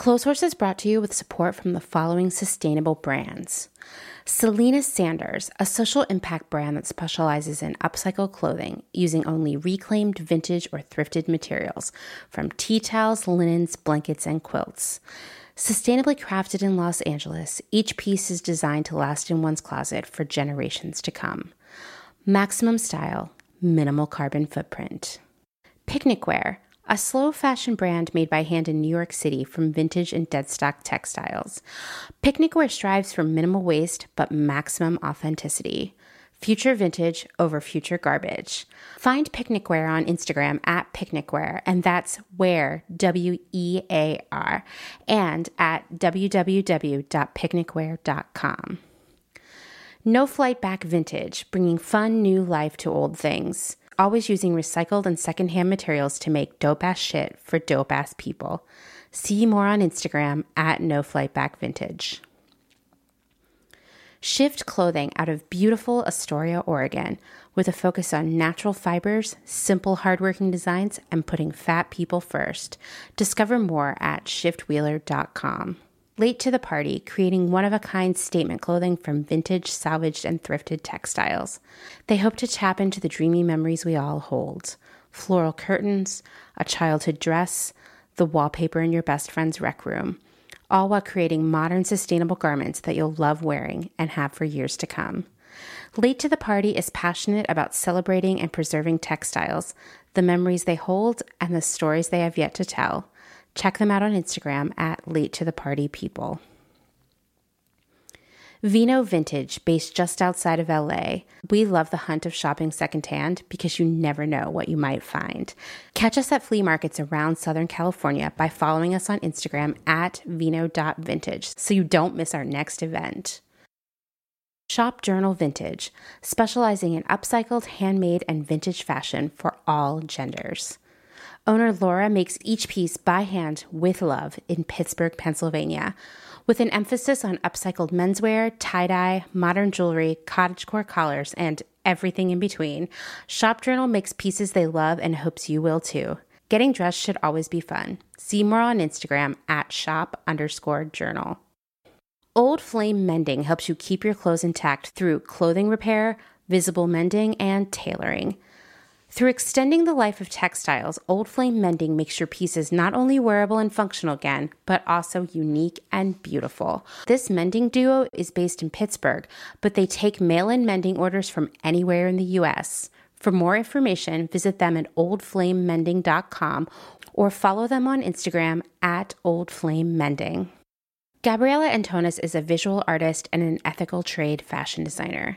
Clotheshorse is brought to you with support from the following sustainable brands. Selena Sanders, a social impact brand that specializes in upcycled clothing using only reclaimed vintage or thrifted materials from tea towels, linens, blankets, and quilts. Sustainably crafted in Los Angeles, each piece is designed to last in one's closet for generations to come. Maximum style, minimal carbon footprint. Picnic Wear, a slow fashion brand made by hand in New York City from vintage and deadstock textiles. Picnic Wear strives for minimal waste but maximum authenticity. Future vintage over future garbage. Find Picnic Wear on Instagram at Picnic Wear, and that's where, W E A R, and at www.picnicwear.com. No Flight Back Vintage, bringing fun new life to old things always using recycled and secondhand materials to make dope ass shit for dope ass people. See more on Instagram at No Flight Back Vintage. Shift clothing out of beautiful Astoria, Oregon, with a focus on natural fibers, simple, hardworking designs, and putting fat people first. Discover more at shiftwheeler.com. Late to the party, creating one of a kind statement clothing from vintage, salvaged, and thrifted textiles. They hope to tap into the dreamy memories we all hold floral curtains, a childhood dress, the wallpaper in your best friend's rec room, all while creating modern, sustainable garments that you'll love wearing and have for years to come. Late to the Party is passionate about celebrating and preserving textiles, the memories they hold, and the stories they have yet to tell. Check them out on Instagram at Late to the Party People. Vino Vintage, based just outside of LA. We love the hunt of shopping secondhand because you never know what you might find. Catch us at flea markets around Southern California by following us on Instagram at vino.vintage so you don't miss our next event. Shop Journal Vintage, specializing in upcycled, handmade, and vintage fashion for all genders. Owner Laura makes each piece by hand with love in Pittsburgh, Pennsylvania, with an emphasis on upcycled menswear, tie dye, modern jewelry, cottagecore collars, and everything in between. Shop Journal makes pieces they love and hopes you will too. Getting dressed should always be fun. See more on Instagram at shop underscore journal. Old Flame Mending helps you keep your clothes intact through clothing repair, visible mending, and tailoring. Through extending the life of textiles, Old Flame Mending makes your pieces not only wearable and functional again, but also unique and beautiful. This mending duo is based in Pittsburgh, but they take mail in mending orders from anywhere in the U.S. For more information, visit them at oldflamemending.com or follow them on Instagram at oldflamemending. Gabriella Antonis is a visual artist and an ethical trade fashion designer.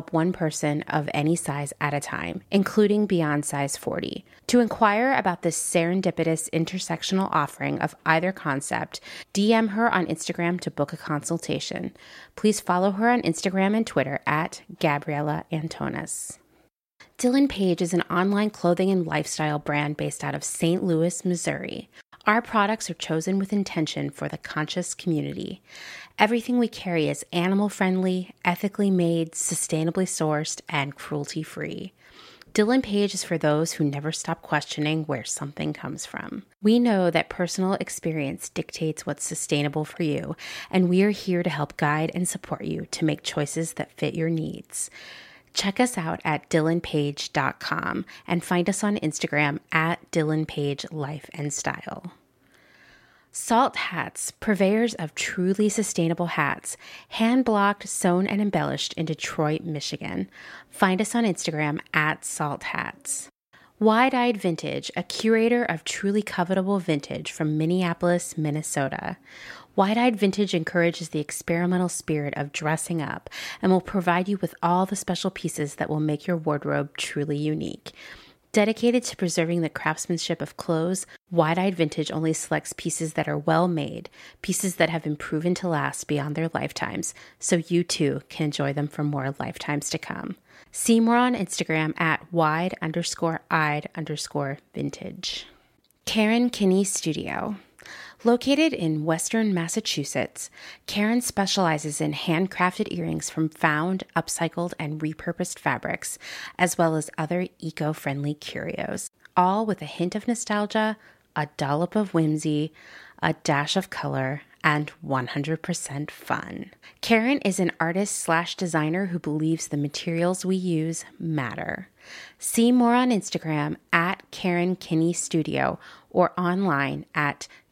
one person of any size at a time, including beyond size 40. To inquire about this serendipitous intersectional offering of either concept, DM her on Instagram to book a consultation. Please follow her on Instagram and Twitter at Gabriella Antonis. Dylan Page is an online clothing and lifestyle brand based out of St. Louis, Missouri. Our products are chosen with intention for the conscious community. Everything we carry is animal friendly, ethically made, sustainably sourced, and cruelty free. Dylan Page is for those who never stop questioning where something comes from. We know that personal experience dictates what's sustainable for you, and we are here to help guide and support you to make choices that fit your needs. Check us out at dylanpage.com and find us on Instagram at dylanpage life and style. Salt Hats, purveyors of truly sustainable hats, hand blocked, sewn, and embellished in Detroit, Michigan. Find us on Instagram at Salt Hats. Wide Eyed Vintage, a curator of truly covetable vintage from Minneapolis, Minnesota. Wide Eyed Vintage encourages the experimental spirit of dressing up and will provide you with all the special pieces that will make your wardrobe truly unique. Dedicated to preserving the craftsmanship of clothes, Wide Eyed Vintage only selects pieces that are well made, pieces that have been proven to last beyond their lifetimes, so you too can enjoy them for more lifetimes to come. See more on Instagram at wide underscore eyed underscore vintage. Karen Kinney Studio. Located in Western Massachusetts, Karen specializes in handcrafted earrings from found, upcycled, and repurposed fabrics, as well as other eco friendly curios, all with a hint of nostalgia, a dollop of whimsy, a dash of color, and 100% fun. Karen is an artist slash designer who believes the materials we use matter. See more on Instagram at Karen Kinney Studio or online at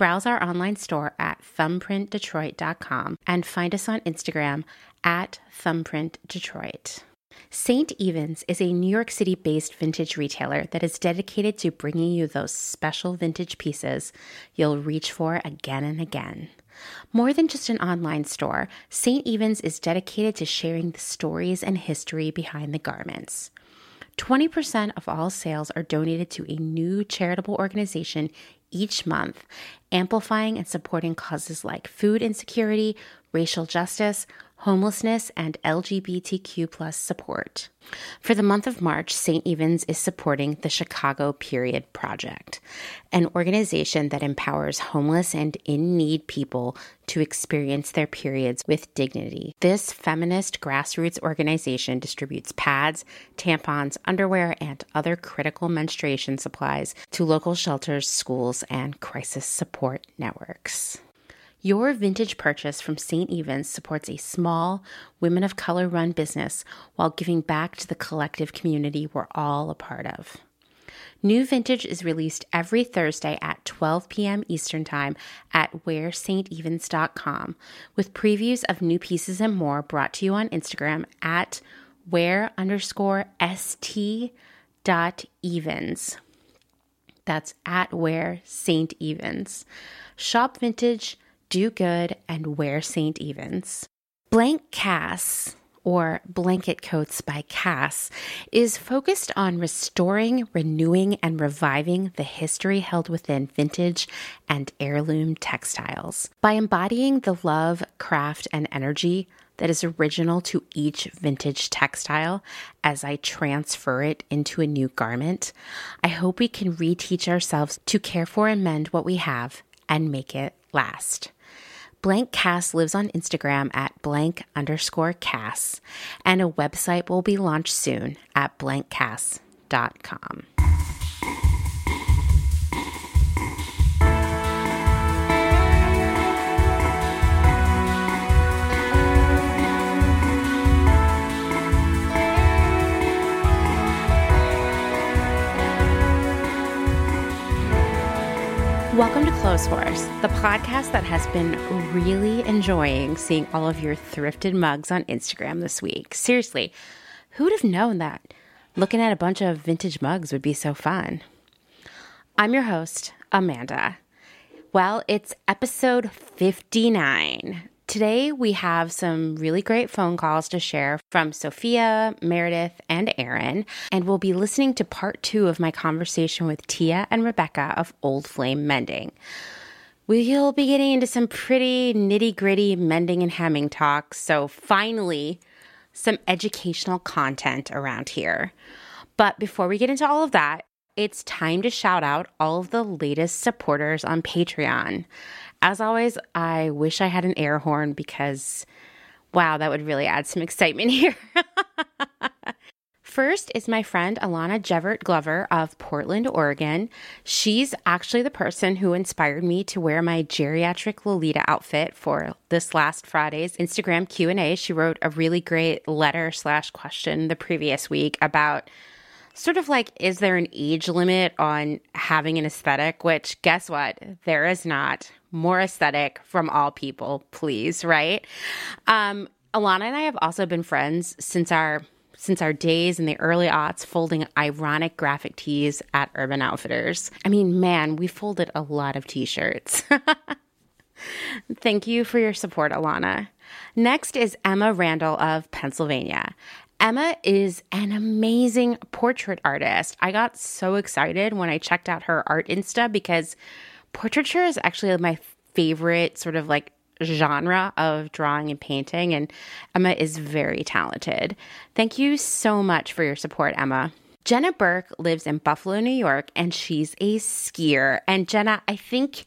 Browse our online store at thumbprintdetroit.com and find us on Instagram at thumbprintdetroit. St. Evens is a New York City based vintage retailer that is dedicated to bringing you those special vintage pieces you'll reach for again and again. More than just an online store, St. Evens is dedicated to sharing the stories and history behind the garments. 20% of all sales are donated to a new charitable organization each month, amplifying and supporting causes like food insecurity, racial justice, homelessness, and LGBTQ plus support. For the month of March, St. Evens is supporting the Chicago Period Project, an organization that empowers homeless and in need people to experience their periods with dignity. This feminist grassroots organization distributes pads, tampons, underwear, and other critical menstruation supplies to local shelters, schools, and crisis support networks. Your vintage purchase from St. Evens supports a small, women of color run business while giving back to the collective community we're all a part of. New vintage is released every Thursday at 12 p.m. Eastern Time at wearstevens.com with previews of new pieces and more brought to you on Instagram at wear underscore st dot evens. That's at wear St. Evens. Shop vintage do good, and wear St. Evens. Blank Cass, or Blanket Coats by Cass, is focused on restoring, renewing, and reviving the history held within vintage and heirloom textiles. By embodying the love, craft, and energy that is original to each vintage textile as I transfer it into a new garment, I hope we can reteach ourselves to care for and mend what we have and make it last. Blank Cass lives on Instagram at blank underscore Cass, and a website will be launched soon at blankcass.com. Welcome to Clothes Horse, the podcast that has been really enjoying seeing all of your thrifted mugs on Instagram this week. Seriously, who'd have known that looking at a bunch of vintage mugs would be so fun? I'm your host, Amanda. Well, it's episode 59. Today, we have some really great phone calls to share from Sophia, Meredith, and Erin, and we'll be listening to part two of my conversation with Tia and Rebecca of Old Flame Mending. We'll be getting into some pretty nitty gritty mending and hemming talk, so finally, some educational content around here. But before we get into all of that, it's time to shout out all of the latest supporters on Patreon. As always, I wish I had an air horn because, wow, that would really add some excitement here. First is my friend Alana Jevert Glover of Portland, Oregon. She's actually the person who inspired me to wear my geriatric Lolita outfit for this last Friday's Instagram Q&A. She wrote a really great letter slash question the previous week about sort of like, is there an age limit on having an aesthetic? Which, guess what? There is not. More aesthetic from all people, please, right? Um, Alana and I have also been friends since our since our days in the early aughts folding ironic graphic tees at Urban Outfitters. I mean, man, we folded a lot of t-shirts. Thank you for your support, Alana. Next is Emma Randall of Pennsylvania. Emma is an amazing portrait artist. I got so excited when I checked out her art Insta because portraiture is actually my favorite sort of like genre of drawing and painting, and Emma is very talented. Thank you so much for your support, Emma. Jenna Burke lives in Buffalo, New York, and she's a skier. And Jenna, I think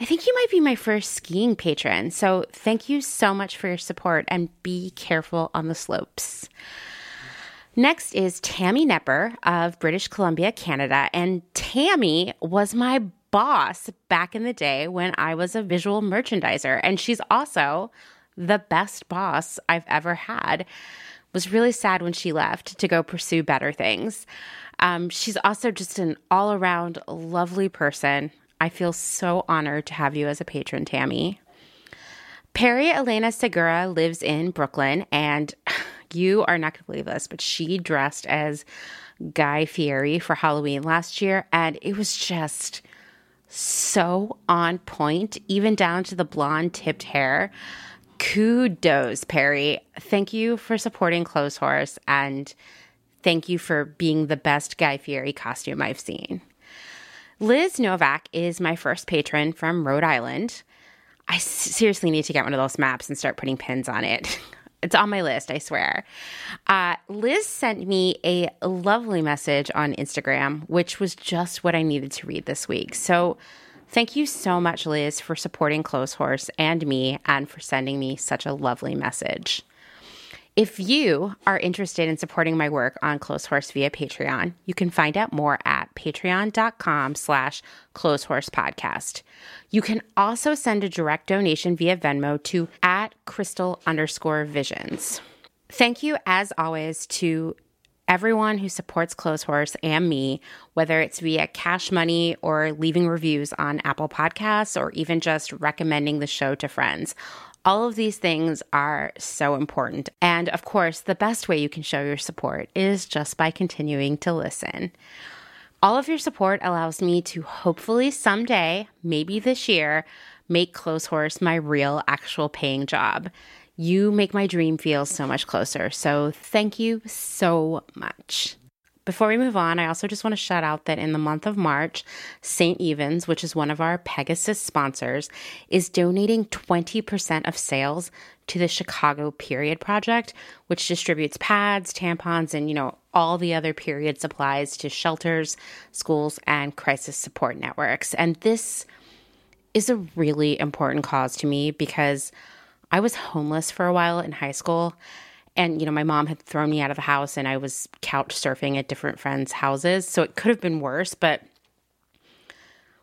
I think you might be my first skiing patron. So thank you so much for your support and be careful on the slopes. Next is Tammy Nepper of British Columbia, Canada. And Tammy was my boss back in the day when I was a visual merchandiser. And she's also the best boss I've ever had. Was really sad when she left to go pursue better things. Um, she's also just an all around lovely person. I feel so honored to have you as a patron, Tammy. Perry Elena Segura lives in Brooklyn, and you are not going to believe this, but she dressed as Guy Fieri for Halloween last year, and it was just so on point, even down to the blonde tipped hair. Kudos, Perry. Thank you for supporting Close Clotheshorse, and thank you for being the best Guy Fieri costume I've seen. Liz Novak is my first patron from Rhode Island. I seriously need to get one of those maps and start putting pins on it. It's on my list, I swear. Uh, Liz sent me a lovely message on Instagram, which was just what I needed to read this week. So, thank you so much, Liz, for supporting Clotheshorse and me and for sending me such a lovely message. If you are interested in supporting my work on Clotheshorse via Patreon, you can find out more at patreon.com slash clotheshorsepodcast. You can also send a direct donation via Venmo to at crystal underscore visions. Thank you, as always, to everyone who supports Close Clotheshorse and me, whether it's via cash money or leaving reviews on Apple Podcasts or even just recommending the show to friends. All of these things are so important. And of course, the best way you can show your support is just by continuing to listen. All of your support allows me to hopefully someday, maybe this year, make Close Clotheshorse my real, actual paying job. You make my dream feel so much closer. So thank you so much. Before we move on, I also just want to shout out that in the month of March, St. Evens, which is one of our Pegasus sponsors, is donating 20% of sales to the Chicago Period Project, which distributes pads, tampons, and, you know, all the other period supplies to shelters, schools, and crisis support networks. And this is a really important cause to me because I was homeless for a while in high school and, you know, my mom had thrown me out of the house and I was couch surfing at different friends' houses. So it could have been worse. But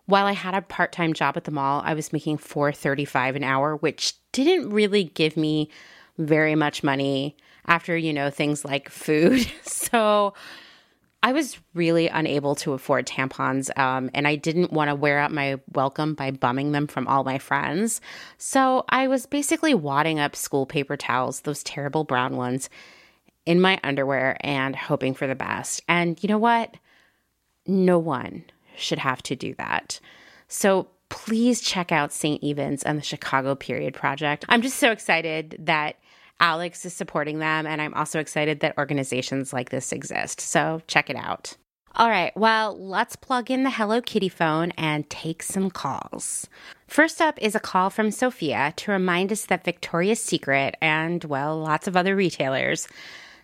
while I had a part time job at the mall, I was making four thirty five an hour, which didn't really give me very much money after, you know, things like food. so I was really unable to afford tampons, um, and I didn't want to wear out my welcome by bumming them from all my friends. So I was basically wadding up school paper towels, those terrible brown ones, in my underwear and hoping for the best. And you know what? No one should have to do that. So please check out St. Evens and the Chicago Period Project. I'm just so excited that Alex is supporting them, and I'm also excited that organizations like this exist. So check it out. All right, well, let's plug in the Hello Kitty phone and take some calls. First up is a call from Sophia to remind us that Victoria's Secret and, well, lots of other retailers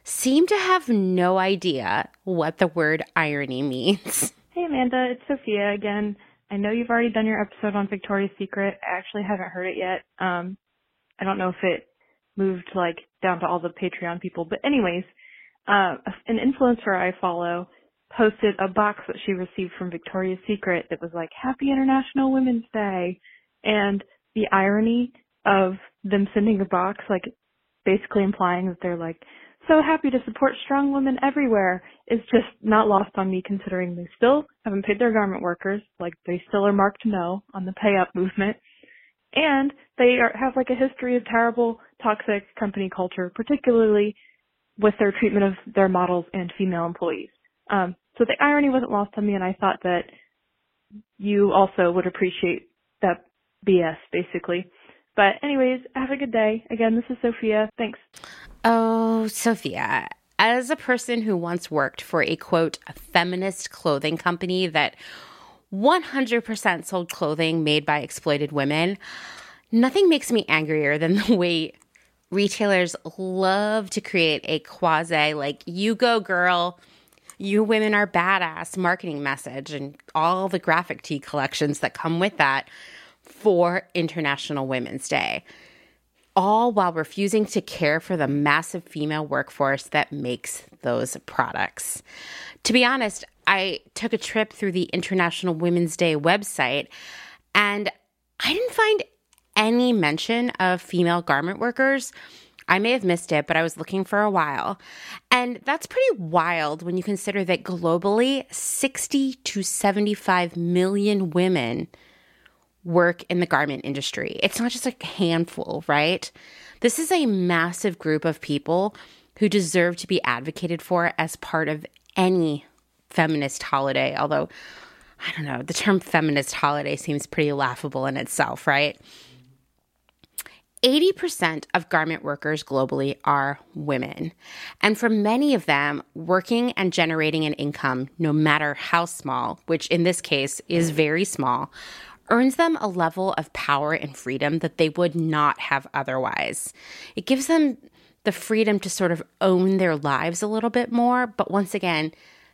seem to have no idea what the word irony means. Hey, Amanda, it's Sophia again. I know you've already done your episode on Victoria's Secret. I actually haven't heard it yet. Um, I don't know if it moved like down to all the Patreon people, but anyways, uh, an influencer I follow posted a box that she received from Victoria's Secret that was like Happy International Women's Day, and the irony of them sending a box like basically implying that they're like so happy to support strong women everywhere is just not lost on me considering they still haven't paid their garment workers, like they still are marked no on the pay up movement. And they are, have like a history of terrible, toxic company culture, particularly with their treatment of their models and female employees. Um, so the irony wasn't lost on me, and I thought that you also would appreciate that BS, basically. But anyways, have a good day. Again, this is Sophia. Thanks. Oh, Sophia. As a person who once worked for a quote feminist clothing company that 100% sold clothing made by exploited women, nothing makes me angrier than the way retailers love to create a quasi like you go girl you women are badass marketing message and all the graphic tee collections that come with that for International Women's Day, all while refusing to care for the massive female workforce that makes those products. To be honest, I took a trip through the International Women's Day website and I didn't find any mention of female garment workers. I may have missed it, but I was looking for a while. And that's pretty wild when you consider that globally, 60 to 75 million women work in the garment industry. It's not just a handful, right? This is a massive group of people who deserve to be advocated for as part of any feminist holiday, although I don't know, the term feminist holiday seems pretty laughable in itself, right? 80% of garment workers globally are women. And for many of them, working and generating an income, no matter how small, which in this case is very small, earns them a level of power and freedom that they would not have otherwise. It gives them the freedom to sort of own their lives a little bit more. But once again,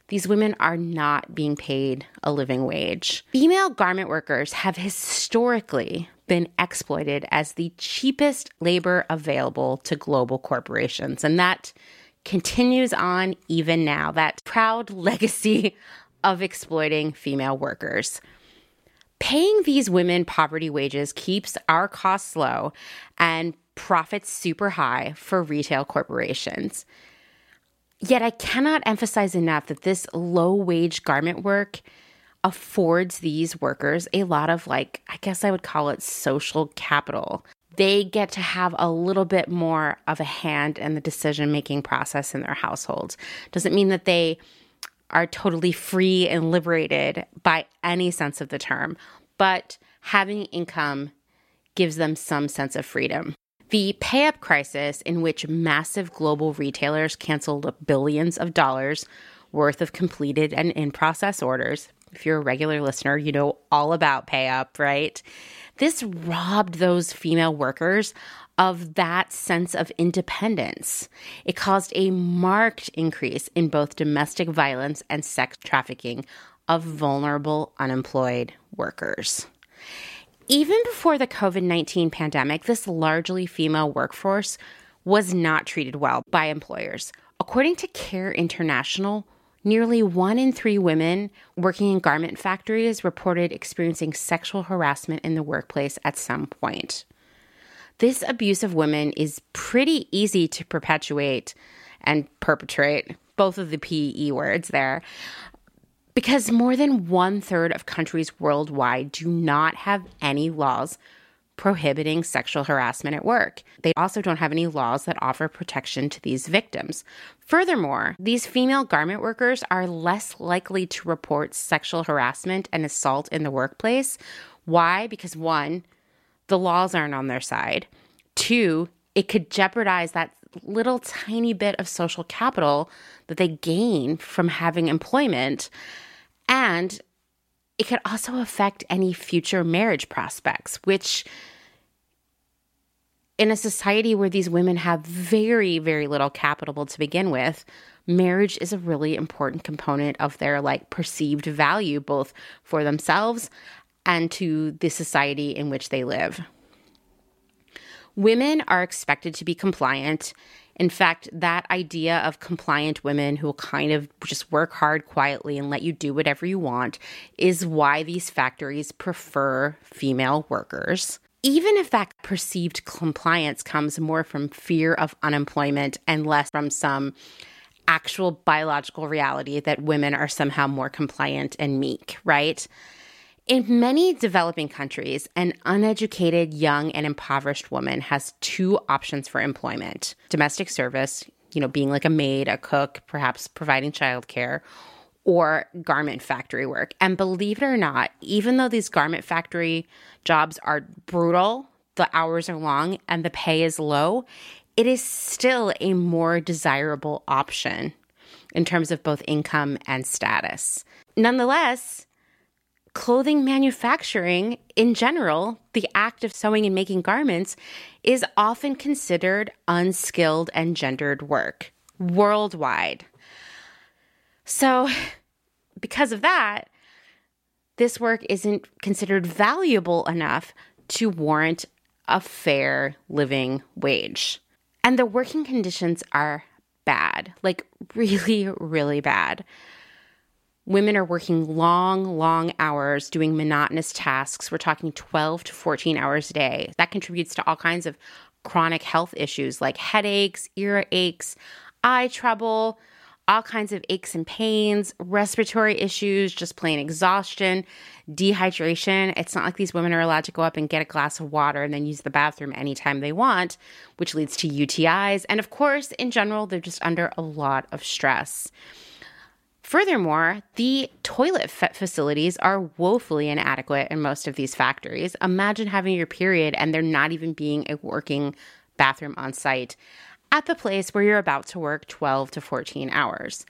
these women are not being paid a living wage. Female garment workers have historically been exploited as the cheapest labor available to global corporations. And that continues on even now, that proud legacy of exploiting female workers. Paying these women poverty wages keeps our costs low and profits super high for retail corporations. Yet I cannot emphasize enough that this low wage garment work affords these workers a lot of, like, I guess I would call it social capital. They get to have a little bit more of a hand in the decision making process in their households. Doesn't mean that they are totally free and liberated by any sense of the term, but having income gives them some sense of freedom. The pay up crisis, in which massive global retailers canceled billions of dollars worth of completed and in process orders, if you're a regular listener, you know all about pay up, right? This robbed those female workers of that sense of independence. It caused a marked increase in both domestic violence and sex trafficking of vulnerable unemployed workers. Even before the COVID 19 pandemic, this largely female workforce was not treated well by employers. According to CARE International, Nearly one in three women working in garment factories reported experiencing sexual harassment in the workplace at some point. This abuse of women is pretty easy to perpetuate and perpetrate, both of the PE words there, because more than one third of countries worldwide do not have any laws prohibiting sexual harassment at work. They also don't have any laws that offer protection to these victims. Furthermore, these female garment workers are less likely to report sexual harassment and assault in the workplace. Why? Because one, the laws aren't on their side. Two, it could jeopardize that little tiny bit of social capital that they gain from having employment. And it could also affect any future marriage prospects, which in a society where these women have very, very little capital to begin with, marriage is a really important component of their like perceived value, both for themselves and to the society in which they live. Women are expected to be compliant. In fact, that idea of compliant women who will kind of just work hard quietly and let you do whatever you want is why these factories prefer female workers. Even if that perceived compliance comes more from fear of unemployment and less from some actual biological reality that women are somehow more compliant and meek, right? In many developing countries, an uneducated, young, and impoverished woman has two options for employment domestic service, you know, being like a maid, a cook, perhaps providing childcare, or garment factory work. And believe it or not, even though these garment factory jobs are brutal, the hours are long, and the pay is low, it is still a more desirable option in terms of both income and status. Nonetheless, clothing manufacturing in general, the act of sewing and making garments, is often considered unskilled and gendered work worldwide. So, because of that, this work isn't considered valuable enough to warrant a fair living wage. And the working conditions are bad, like really, really bad. Women are working long, long hours doing monotonous tasks. We're talking 12 to 14 hours a day. That contributes to all kinds of chronic health issues like headaches, ear aches, eye trouble, all kinds of aches and pains, respiratory issues, just plain exhaustion, dehydration. It's not like these women are allowed to go up and get a glass of water and then use the bathroom anytime they want, which leads to UTIs. And of course, in general, they're just under a lot of stress. Furthermore, the toilet facilities are woefully inadequate in most of these factories. Imagine having your period and there not even being a working bathroom on site at the place where you're about to work 12 to 14 hours.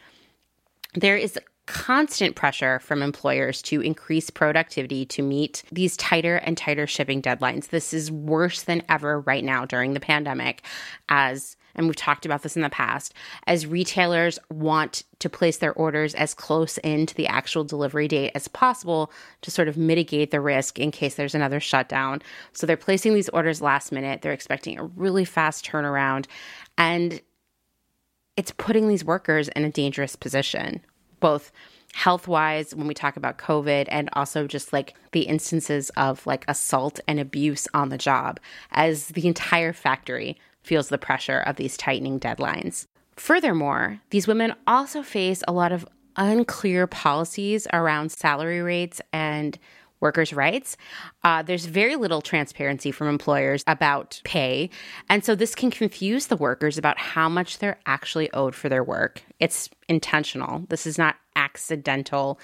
There is constant pressure from employers to increase productivity to meet these tighter and tighter shipping deadlines. This is worse than ever right now during the pandemic as and we've talked about this in the past, as retailers want to place their orders as close in to the actual delivery date as possible to sort of mitigate the risk in case there's another shutdown. So they're placing these orders last minute. They're expecting a really fast turnaround. And it's putting these workers in a dangerous position both health wise when we talk about COVID and also just like the instances of like assault and abuse on the job as the entire factory feels the pressure of these tightening deadlines. Furthermore, these women also face a lot of unclear policies around salary rates and workers' rights. Uh, there's very little transparency from employers about pay. And so this can confuse the workers about how much they're actually owed for their work. It's intentional, this is not accidental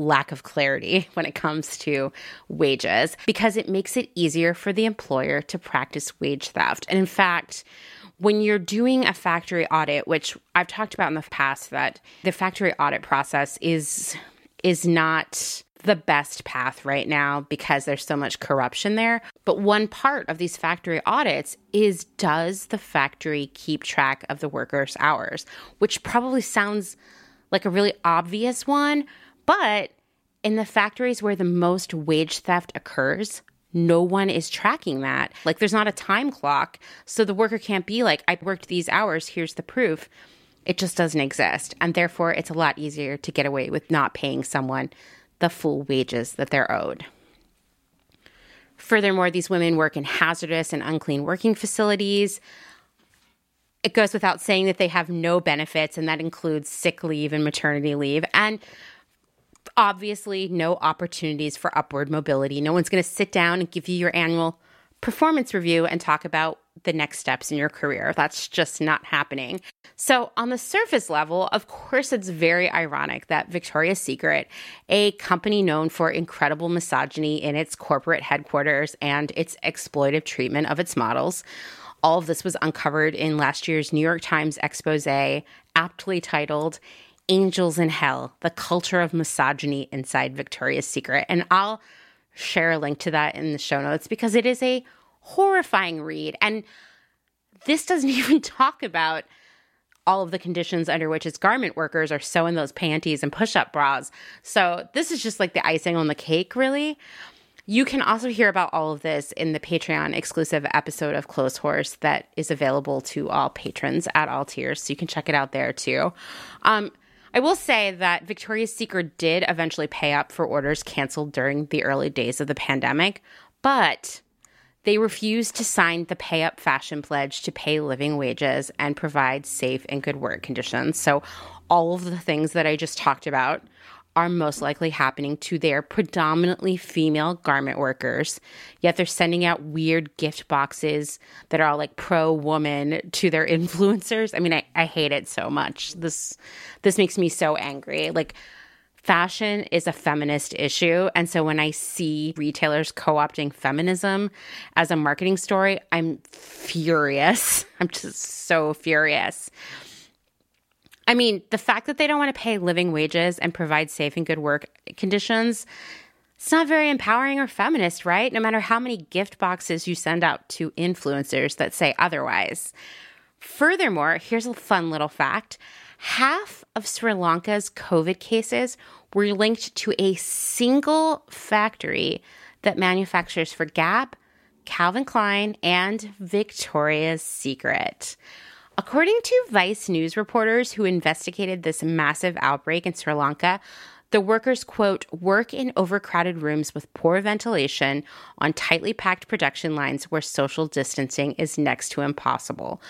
lack of clarity when it comes to wages because it makes it easier for the employer to practice wage theft. And in fact, when you're doing a factory audit, which I've talked about in the past that the factory audit process is is not the best path right now because there's so much corruption there. But one part of these factory audits is does the factory keep track of the workers' hours? Which probably sounds like a really obvious one, but in the factories where the most wage theft occurs, no one is tracking that. Like there's not a time clock. So the worker can't be like, I worked these hours, here's the proof. It just doesn't exist. And therefore, it's a lot easier to get away with not paying someone the full wages that they're owed. Furthermore, these women work in hazardous and unclean working facilities. It goes without saying that they have no benefits, and that includes sick leave and maternity leave. And obviously, no opportunities for upward mobility. No one's going to sit down and give you your annual performance review and talk about the next steps in your career. That's just not happening. So, on the surface level, of course, it's very ironic that Victoria's Secret, a company known for incredible misogyny in its corporate headquarters and its exploitive treatment of its models, all of this was uncovered in last year's New York Times expose, aptly titled Angels in Hell The Culture of Misogyny Inside Victoria's Secret. And I'll share a link to that in the show notes because it is a horrifying read. And this doesn't even talk about all of the conditions under which its garment workers are sewing those panties and push up bras. So this is just like the icing on the cake, really. You can also hear about all of this in the Patreon exclusive episode of Clotheshorse that is available to all patrons at all tiers. So you can check it out there too. Um, I will say that Victoria's Secret did eventually pay up for orders canceled during the early days of the pandemic, but they refused to sign the pay up fashion pledge to pay living wages and provide safe and good work conditions. So, all of the things that I just talked about are most likely happening to their predominantly female garment workers. Yet they're sending out weird gift boxes that are all like pro woman to their influencers. I mean, I, I hate it so much. This this makes me so angry. Like fashion is a feminist issue. And so when I see retailers co opting feminism as a marketing story, I'm furious. I'm just so furious. I mean, the fact that they don't want to pay living wages and provide safe and good work conditions, it's not very empowering or feminist, right? No matter how many gift boxes you send out to influencers that say otherwise. Furthermore, here's a fun little fact half of Sri Lanka's COVID cases were linked to a single factory that manufactures for Gap, Calvin Klein, and Victoria's Secret. According to Vice News reporters who investigated this massive outbreak in Sri Lanka, the workers, quote, work in overcrowded rooms with poor ventilation on tightly packed production lines where social distancing is next to impossible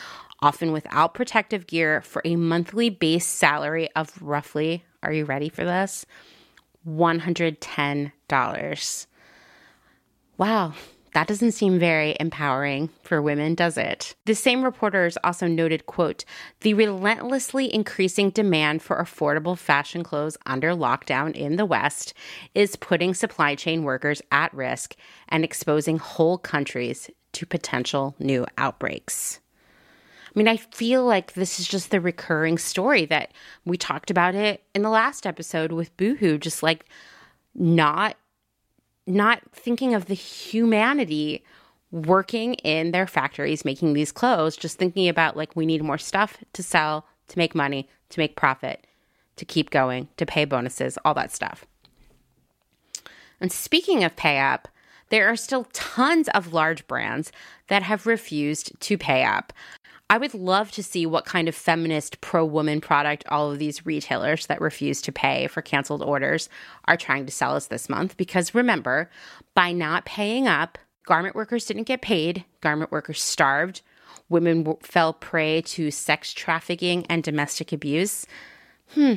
often without protective gear, for a monthly base salary of roughly, are you ready for this? $110. Wow, that doesn't seem very empowering for women, does it? The same reporters also noted, quote, the relentlessly increasing demand for affordable fashion clothes under lockdown in the West is putting supply chain workers at risk and exposing whole countries to potential new outbreaks. I mean, I feel like this is just the recurring story that we talked about it in the last episode with Boohoo, just like not not thinking of the humanity working in their factories making these clothes, just thinking about like we need more stuff to sell, to make money, to make profit, to keep going, to pay bonuses, all that stuff. And speaking of pay up, there are still tons of large brands that have refused to pay up. I would love to see what kind of feminist pro woman product all of these retailers that refuse to pay for canceled orders are trying to sell us this month. Because remember, by not paying up, garment workers didn't get paid, garment workers starved, women w- fell prey to sex trafficking and domestic abuse. Hmm,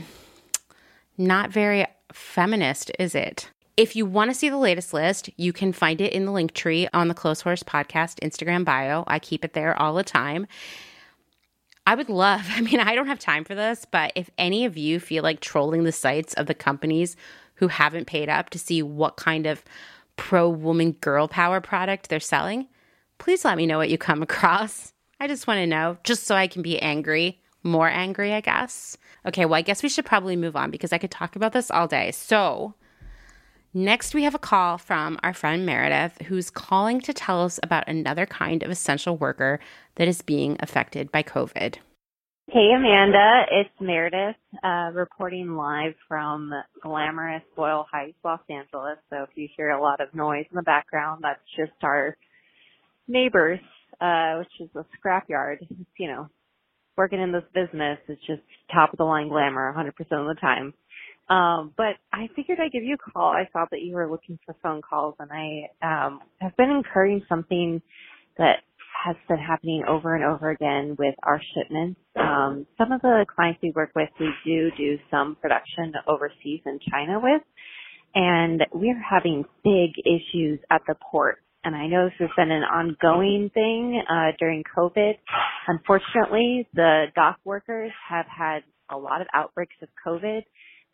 not very feminist, is it? If you want to see the latest list, you can find it in the link tree on the Clotheshorse Podcast Instagram bio. I keep it there all the time. I would love, I mean, I don't have time for this, but if any of you feel like trolling the sites of the companies who haven't paid up to see what kind of pro woman girl power product they're selling, please let me know what you come across. I just want to know, just so I can be angry, more angry, I guess. Okay, well, I guess we should probably move on because I could talk about this all day. So, Next, we have a call from our friend Meredith, who's calling to tell us about another kind of essential worker that is being affected by COVID. Hey, Amanda, it's Meredith uh, reporting live from glamorous Boyle Heights, Los Angeles. So if you hear a lot of noise in the background, that's just our neighbors, uh, which is a scrapyard. It's, you know, working in this business is just top of the line glamour 100% of the time. Um, but I figured I'd give you a call. I saw that you were looking for phone calls and I, um, have been incurring something that has been happening over and over again with our shipments. Um, some of the clients we work with, we do do some production overseas in China with, and we're having big issues at the port. And I know this has been an ongoing thing uh, during COVID. Unfortunately, the dock workers have had a lot of outbreaks of COVID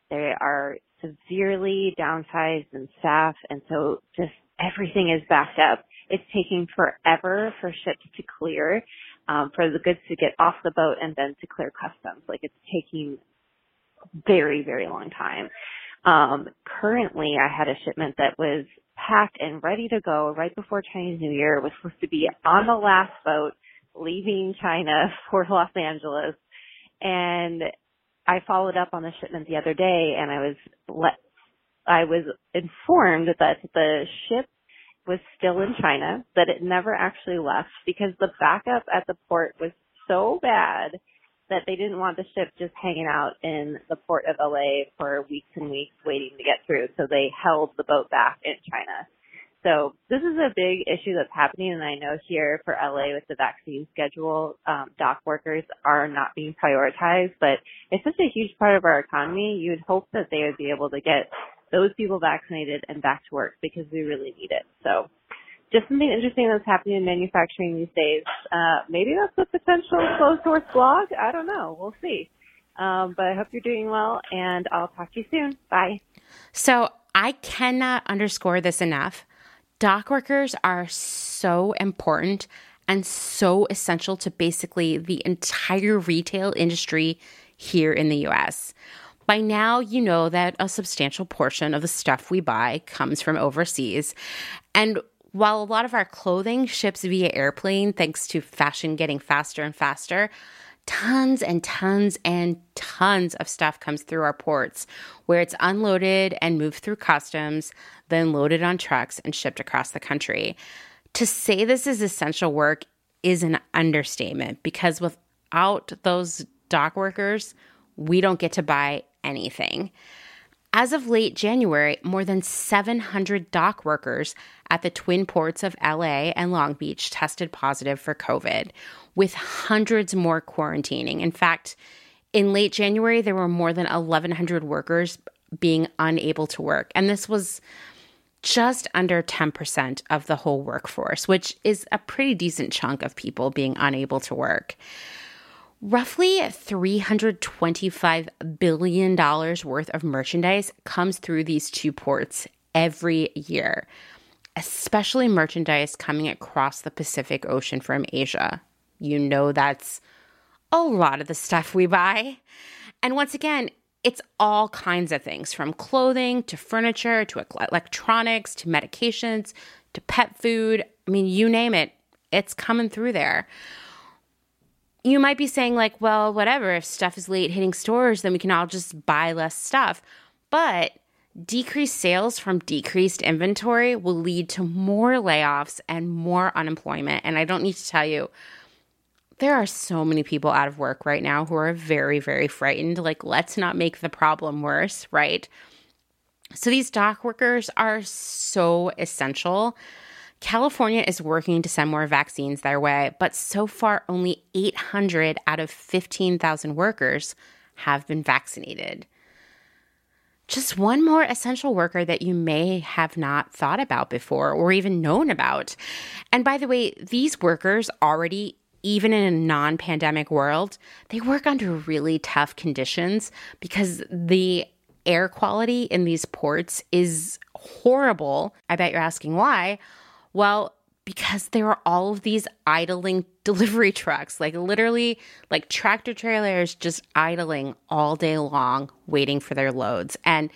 they are severely downsized in staff and so just everything is backed up. It's taking forever for ships to clear, um, for the goods to get off the boat and then to clear customs. Like it's taking very, very long time. Um, currently I had a shipment that was packed and ready to go right before Chinese New Year. It was supposed to be on the last boat leaving China for Los Angeles. And I followed up on the shipment the other day and I was let, I was informed that the ship was still in China, that it never actually left because the backup at the port was so bad that they didn't want the ship just hanging out in the port of LA for weeks and weeks waiting to get through. So they held the boat back in China. So this is a big issue that's happening, and I know here for LA with the vaccine schedule, um, dock workers are not being prioritized, but it's such a huge part of our economy. You'd hope that they would be able to get those people vaccinated and back to work because we really need it. So just something interesting that's happening in manufacturing these days. Uh, maybe that's a potential Clotheshorse blog. I don't know. We'll see. Um, but I hope you're doing well, and I'll talk to you soon. Bye. So I cannot underscore this enough. Dock workers are so important and so essential to basically the entire retail industry here in the US. By now, you know that a substantial portion of the stuff we buy comes from overseas. And while a lot of our clothing ships via airplane, thanks to fashion getting faster and faster, tons and tons and tons of stuff comes through our ports where it's unloaded and moved through customs, then loaded on trucks and shipped across the country. To say this is essential work is an understatement because without those dock workers, we don't get to buy anything. As of late January, more than 700 dock workers at the twin ports of LA and Long Beach tested positive for COVID, with hundreds more quarantining. In fact, in late January, there were more than 1,100 workers being unable to work. And this was just under 10% of the whole workforce, which is a pretty decent chunk of people being unable to work. Roughly $325 billion worth of merchandise comes through these two ports every year, especially merchandise coming across the Pacific Ocean from Asia. You know, that's a lot of the stuff we buy. And once again, it's all kinds of things from clothing to furniture to electronics to medications to pet food. I mean, you name it, it's coming through there you might be saying, like, well, whatever, if stuff is late hitting stores, then we can all just buy less stuff. But decreased sales from decreased inventory will lead to more layoffs and more unemployment. And I don't need to tell you, there are so many people out of work right now who are very, very frightened. Like, let's not make the problem worse, right? So, these dock workers are so essential. California is working to send more vaccines their way, but so far only 800 out of 15,000 workers have been vaccinated. Just one more essential worker that you may have not thought about before or even known about. And by the way, these workers already even in a non pandemic world, they work under really tough conditions because the air quality in these ports is horrible. I bet you're asking why. Well, because there are all of these idling delivery trucks, like literally like tractor trailers just idling all day long, waiting for their loads. And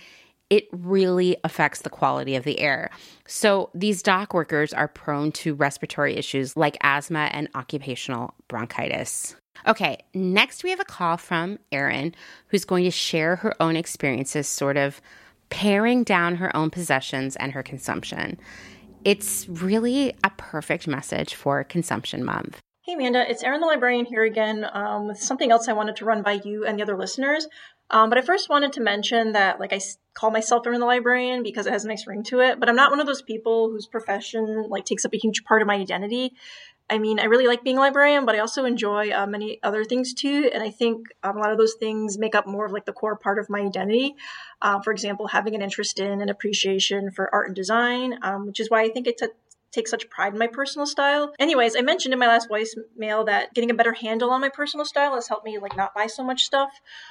it really affects the quality of the air. So these dock workers are prone to respiratory issues like asthma and occupational bronchitis. Okay, next we have a call from Erin, who's going to share her own experiences, sort of paring down her own possessions and her consumption. It's really a perfect message for Consumption Month. Hey, Amanda, it's Erin the Librarian here again um, with something else I wanted to run by you and the other listeners. Um, but I first wanted to mention that, like, I call myself Erin the Librarian because it has a nice ring to it, but I'm not one of those people whose profession, like, takes up a huge part of my identity. I mean, I really like being a librarian, but I also enjoy uh, many other things too. And I think um, a lot of those things make up more of like the core part of my identity. Uh, for example, having an interest in and appreciation for art and design, um, which is why I think it's a take such pride in my personal style. Anyways, I mentioned in my last voicemail that getting a better handle on my personal style has helped me like not buy so much stuff.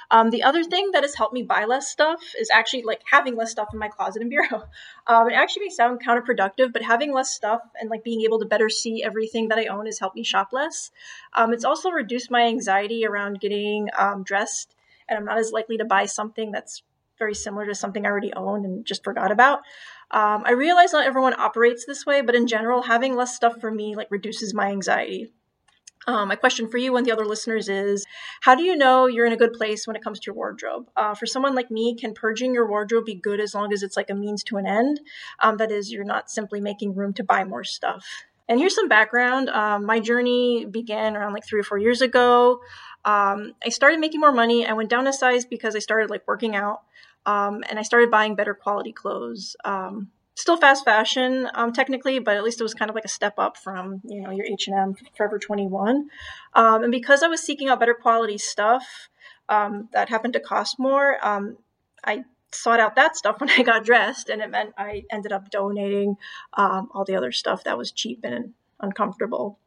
Um, the other thing that has helped me buy less stuff is actually like having less stuff in my closet and bureau. Um, it actually may sound counterproductive, but having less stuff and like being able to better see everything that I own has helped me shop less. Um, it's also reduced my anxiety around getting um, dressed, and I'm not as likely to buy something that's very similar to something I already owned and just forgot about. Um, I realize not everyone operates this way, but in general, having less stuff for me like reduces my anxiety. Um, my question for you and the other listeners is How do you know you're in a good place when it comes to your wardrobe? Uh, for someone like me, can purging your wardrobe be good as long as it's like a means to an end? Um, that is, you're not simply making room to buy more stuff. And here's some background. Um, my journey began around like three or four years ago. Um, I started making more money. I went down a size because I started like working out, um, and I started buying better quality clothes. Um, still fast fashion um, technically, but at least it was kind of like a step up from you know your H and M, Forever Twenty One, um, and because I was seeking out better quality stuff um, that happened to cost more, um, I sought out that stuff when I got dressed, and it meant I ended up donating all the other stuff that was cheap and uncomfortable.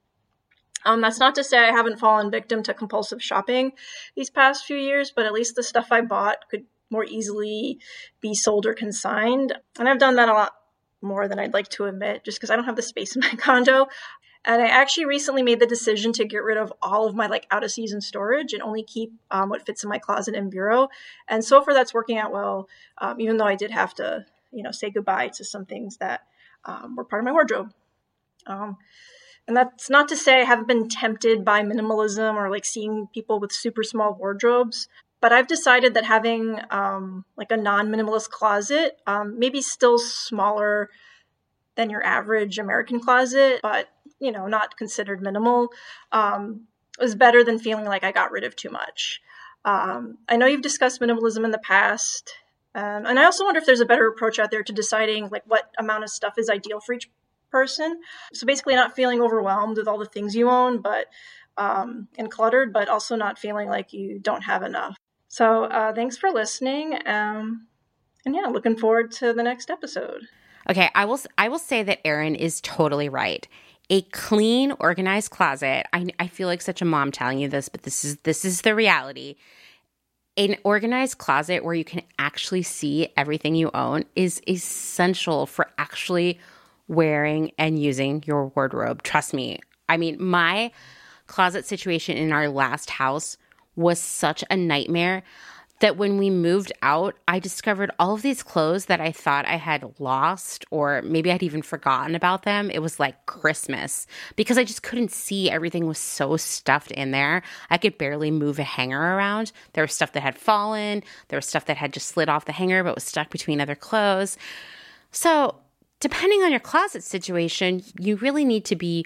Um, that's not to say I haven't fallen victim to compulsive shopping these past few years, but at least the stuff I bought could more easily be sold or consigned. And I've done that a lot more than I'd like to admit, just because I don't have the space in my condo. And I actually recently made the decision to get rid of all of my like out of season storage and only keep um, what fits in my closet and bureau. And so far, that's working out well. Um, even though I did have to, you know, say goodbye to some things that um, were part of my wardrobe. Um, and that's not to say I haven't been tempted by minimalism or like seeing people with super small wardrobes but I've decided that having um, like a non-minimalist closet, um, maybe still smaller than your average American closet, but you know, not considered minimal, um, was better than feeling like I got rid of too much. Um, I know you've discussed minimalism in the past, um, and I also wonder if there's a better approach out there to deciding like what amount of stuff is ideal for each person. So basically, not feeling overwhelmed with all the things you own, but um, and cluttered, but also not feeling like you don't have enough. So uh, thanks for listening. Um, and yeah, looking forward to the next episode. Okay, I will. I will say that Erin is totally right. A clean, organized closet. I, I feel like such a mom telling you this, but this is this is the reality. An organized closet where you can actually see everything you own is essential for actually wearing and using your wardrobe. Trust me. I mean, my closet situation in our last house was such a nightmare that when we moved out, I discovered all of these clothes that I thought I had lost, or maybe I'd even forgotten about them. It was like Christmas because I just couldn't see. Everything was so stuffed in there. I could barely move a hanger around. There was stuff that had fallen, there was stuff that had just slid off the hanger but was stuck between other clothes. So, depending on your closet situation, you really need to be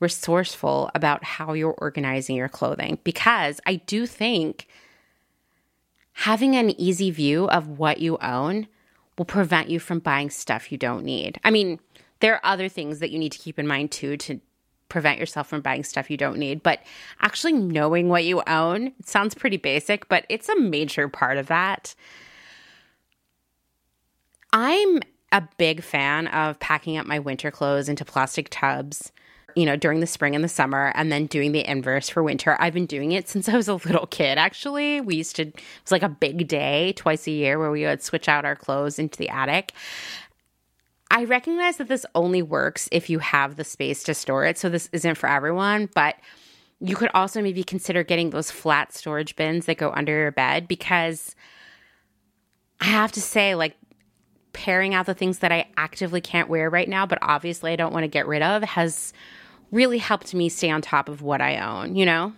resourceful about how you're organizing your clothing because I do think having an easy view of what you own will prevent you from buying stuff you don't need. I mean, there are other things that you need to keep in mind too to prevent yourself from buying stuff you don't need, but actually knowing what you own, it sounds pretty basic, but it's a major part of that. I'm a big fan of packing up my winter clothes into plastic tubs you know, during the spring and the summer, and then doing the inverse for winter. I've been doing it since I was a little kid, actually. We used to, it was like a big day twice a year where we would switch out our clothes into the attic. I recognize that this only works if you have the space to store it. So this isn't for everyone, but you could also maybe consider getting those flat storage bins that go under your bed because I have to say, like, pairing out the things that I actively can't wear right now, but obviously I don't want to get rid of has really helped me stay on top of what I own, you know?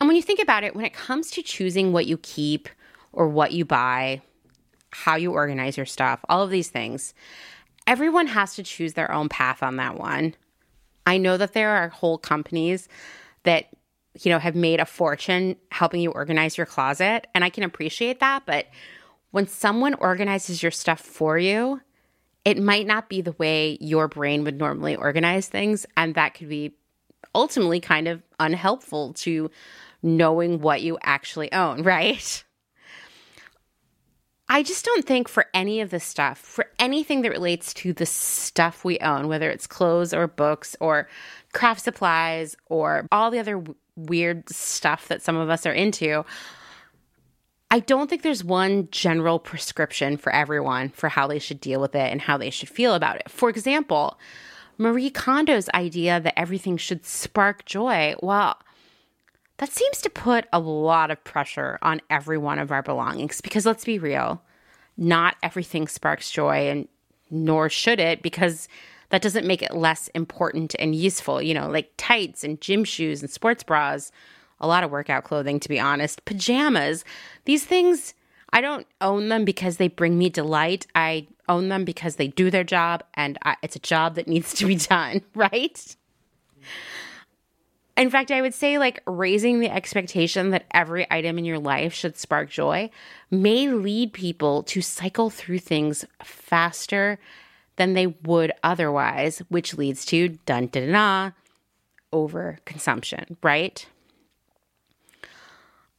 And when you think about it, when it comes to choosing what you keep or what you buy, how you organize your stuff, all of these things, everyone has to choose their own path on that one. I know that there are whole companies that you know have made a fortune helping you organize your closet and I can appreciate that, but when someone organizes your stuff for you, it might not be the way your brain would normally organize things. And that could be ultimately kind of unhelpful to knowing what you actually own, right? I just don't think for any of this stuff, for anything that relates to the stuff we own, whether it's clothes or books or craft supplies or all the other w- weird stuff that some of us are into, I don't think there's one general prescription for everyone for how they should deal with it and how they should feel about it. For example, Marie Kondo's idea that everything should spark joy, well, that seems to put a lot of pressure on every one of our belongings because let's be real, not everything sparks joy and nor should it because That doesn't make it less important and useful. You know, like tights and gym shoes and sports bras, a lot of workout clothing, to be honest, pajamas. These things, I don't own them because they bring me delight. I own them because they do their job and I, it's a job that needs to be done, right? In fact, I would say like raising the expectation that every item in your life should spark joy may lead people to cycle through things faster than they would otherwise, which leads to dun dun dun over consumption, right?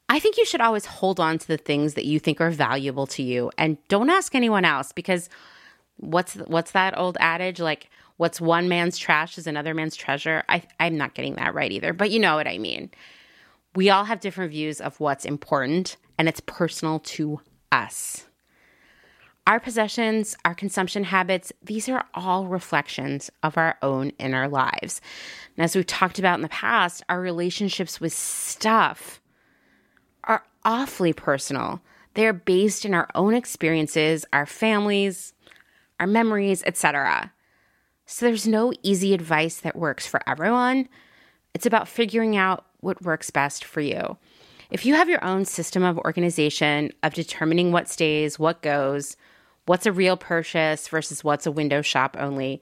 I think you should always hold on to the things that you think are valuable to you and don't ask anyone else because what's what's that old adage like what's one man's trash is another man's treasure. I I'm not getting that right either, but you know what I mean. We all have different views of what's important and it's personal to us. Our possessions, our consumption habits, these are all reflections of our own inner lives. And as we've talked about in the past, our relationships with stuff awfully personal. They are based in our own experiences, our families, our memories, etc. So there's no easy advice that works for everyone. It's about figuring out what works best for you. If you have your own system of organization of determining what stays, what goes, what's a real purchase versus what's a window shop only,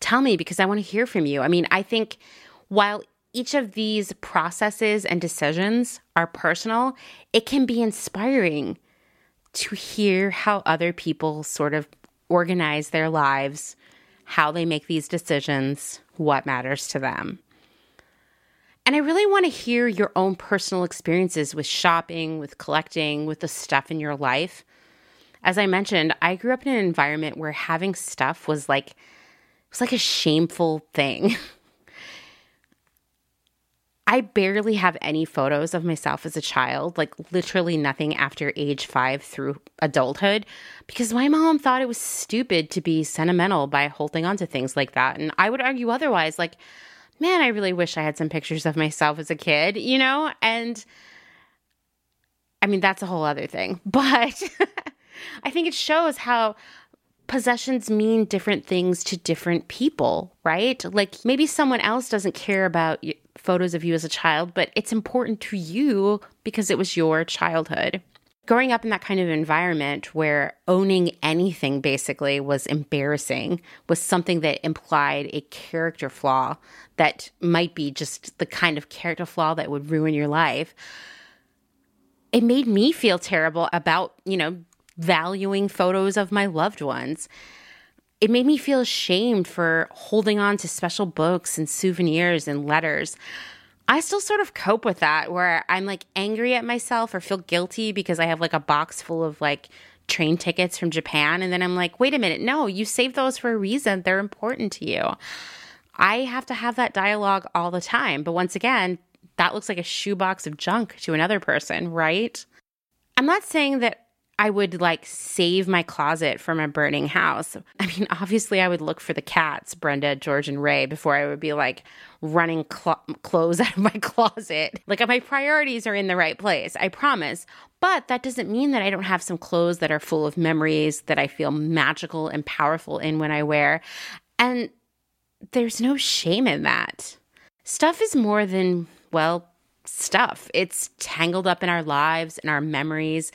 tell me because I want to hear from you. I mean, I think while each of these processes and decisions are personal, it can be inspiring to hear how other people sort of organize their lives, how they make these decisions, what matters to them. And I really want to hear your own personal experiences with shopping, with collecting, with the stuff in your life. As I mentioned, I grew up in an environment where having stuff was like it was like a shameful thing. I barely have any photos of myself as a child, like literally nothing after age five through adulthood, because my mom thought it was stupid to be sentimental by holding on to things like that. And I would argue otherwise, like, man, I really wish I had some pictures of myself as a kid, you know? And I mean, that's a whole other thing. But I think it shows how possessions mean different things to different people, right? Like maybe someone else doesn't care about photos of you as a child, but it's important to you because it was your childhood. Growing up in that kind of environment where owning anything basically was embarrassing was something that implied a character flaw that might be just the kind of character flaw that would ruin your life. It made me feel terrible about, you know, valuing photos of my loved ones it made me feel ashamed for holding on to special books and souvenirs and letters. I still sort of cope with that where I'm like angry at myself or feel guilty because I have like a box full of like train tickets from Japan. And then I'm like, wait a minute, no, you saved those for a reason. They're important to you. I have to have that dialogue all the time. But once again, that looks like a shoebox of junk to another person, right? I'm not saying that I would like save my closet from a burning house. I mean, obviously, I would look for the cats, Brenda, George, and Ray, before I would be like running cl- clothes out of my closet. Like, my priorities are in the right place, I promise. But that doesn't mean that I don't have some clothes that are full of memories that I feel magical and powerful in when I wear. And there's no shame in that. Stuff is more than, well, stuff. It's tangled up in our lives, in our memories,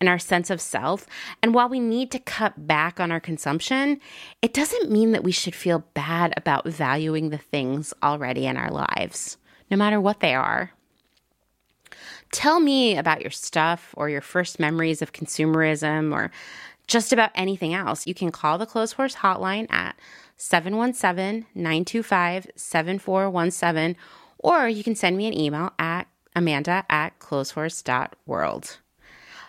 in our sense of self. And while we need to cut back on our consumption, it doesn't mean that we should feel bad about valuing the things already in our lives, no matter what they are. Tell me about your stuff or your first memories of consumerism or just about anything else. You can call the Clotheshorse hotline at 717 925 7417 or you can send me an email at amanda at clotheshorse.world.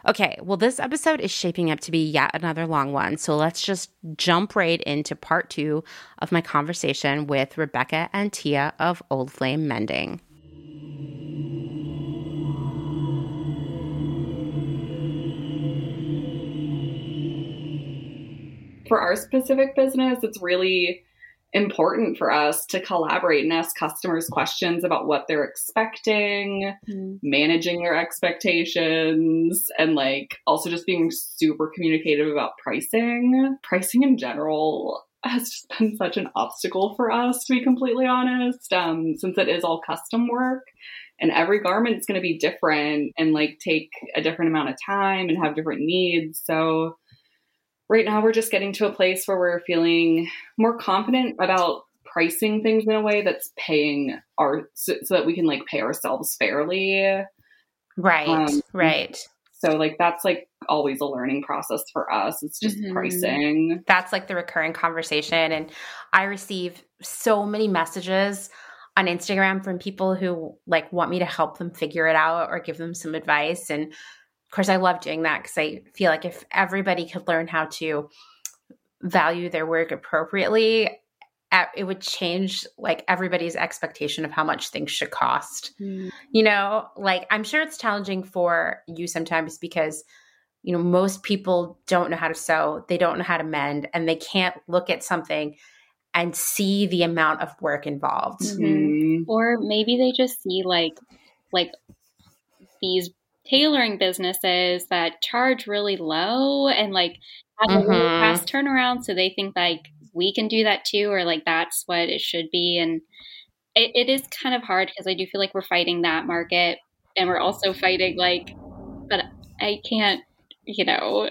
Okay, well, this episode is shaping up to be yet another long one. So let's just jump right into part two of my conversation with Rebecca and Tia of Old Flame Mending. For our specific business, it's really important for us to collaborate and ask customers questions about what they're expecting, mm. managing their expectations, and like also just being super communicative about pricing. Pricing in general, has just been such an obstacle for us, to be completely honest, um, since it is all custom work. And every garment is going to be different and like take a different amount of time and have different needs. So, right now, we're just getting to a place where we're feeling more confident about pricing things in a way that's paying our so, so that we can like pay ourselves fairly. Right, um, right. So like that's like always a learning process for us. It's just mm-hmm. pricing. That's like the recurring conversation and I receive so many messages on Instagram from people who like want me to help them figure it out or give them some advice and of course I love doing that cuz I feel like if everybody could learn how to value their work appropriately it would change like everybody's expectation of how much things should cost. Mm. You know, like I'm sure it's challenging for you sometimes because you know most people don't know how to sew, they don't know how to mend and they can't look at something and see the amount of work involved. Mm-hmm. Or maybe they just see like like these tailoring businesses that charge really low and like have mm-hmm. a really mm-hmm. fast turnaround so they think like we can do that too, or like that's what it should be. And it, it is kind of hard because I do feel like we're fighting that market and we're also fighting like, but I can't, you know,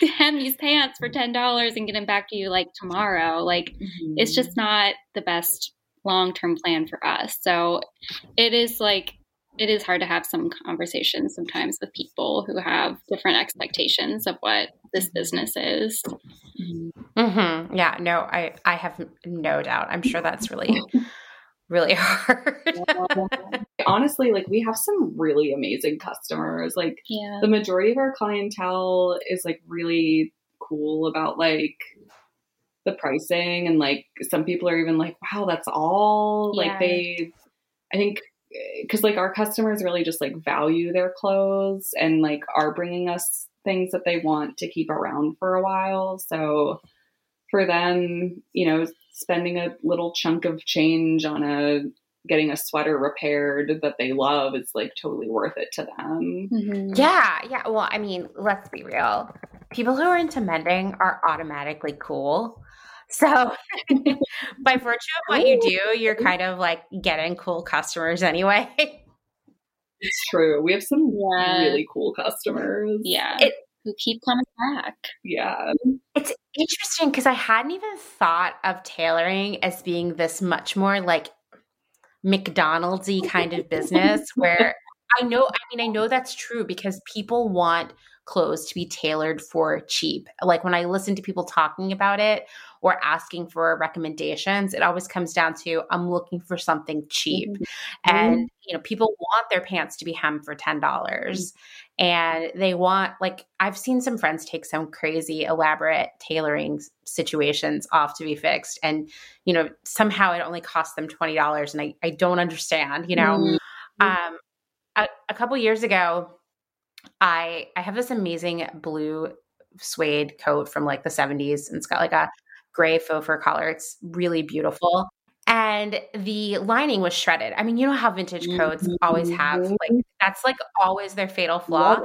hem these pants for $10 and get them back to you like tomorrow. Like mm-hmm. it's just not the best long term plan for us. So it is like, it is hard to have some conversations sometimes with people who have different expectations of what this business is. Mm-hmm. Yeah, no, I I have no doubt. I'm sure that's really really hard. Honestly, like we have some really amazing customers. Like yeah. the majority of our clientele is like really cool about like the pricing and like some people are even like wow that's all yeah. like they i think because like our customers really just like value their clothes and like are bringing us things that they want to keep around for a while. So for them, you know, spending a little chunk of change on a getting a sweater repaired that they love is like totally worth it to them. Mm-hmm. Yeah, yeah. Well, I mean, let's be real. People who are into mending are automatically cool. So, by virtue of what you do, you're kind of like getting cool customers anyway. It's true. We have some yeah. really cool customers. Yeah. It, who keep coming back. Yeah. It's interesting because I hadn't even thought of tailoring as being this much more like McDonald'sy kind of business where I know I mean I know that's true because people want clothes to be tailored for cheap. Like when I listen to people talking about it or asking for recommendations, it always comes down to I'm looking for something cheap. Mm-hmm. And you know, people want their pants to be hemmed for $10 mm-hmm. and they want like I've seen some friends take some crazy elaborate tailoring situations off to be fixed and you know, somehow it only costs them $20 and I I don't understand, you know. Mm-hmm. Um a, a couple years ago I I have this amazing blue suede coat from like the 70s and it's got like a gray faux fur collar. It's really beautiful. And the lining was shredded. I mean, you know how vintage coats mm-hmm. always have like that's like always their fatal flaw.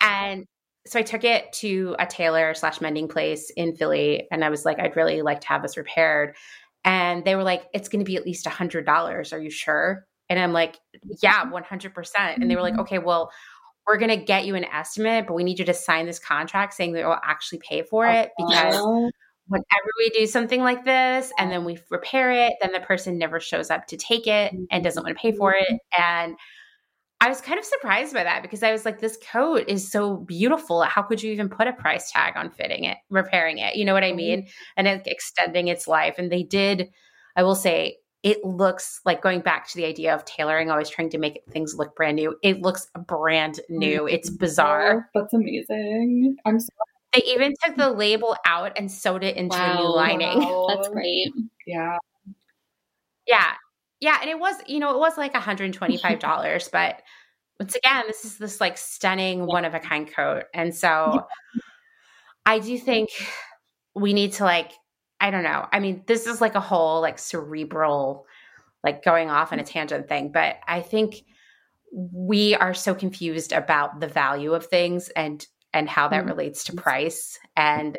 And so I took it to a tailor slash mending place in Philly, and I was like, I'd really like to have this repaired. And they were like, it's going to be at least a hundred dollars. Are you sure? And I'm like, yeah, 100%. And they were like, mm-hmm. okay, well, we're going to get you an estimate, but we need you to sign this contract saying that we'll actually pay for it because whenever we do something like this and then we repair it, then the person never shows up to take it and doesn't want to pay for it. Mm-hmm. And I was kind of surprised by that because I was like, this coat is so beautiful. How could you even put a price tag on fitting it, repairing it? You know what I mean? And extending its life. And they did, I will say, it looks like going back to the idea of tailoring, always trying to make things look brand new. It looks brand new. It's mm-hmm. bizarre. That's amazing. I'm so they even took the label out and sewed it into wow, a new lining. Wow. That's great. Yeah. Yeah. Yeah. And it was, you know, it was like $125, but once again, this is this like stunning one of a kind coat. And so I do think we need to like I don't know. I mean, this is like a whole like cerebral, like going off on a tangent thing, but I think we are so confused about the value of things and and how that mm-hmm. relates to price and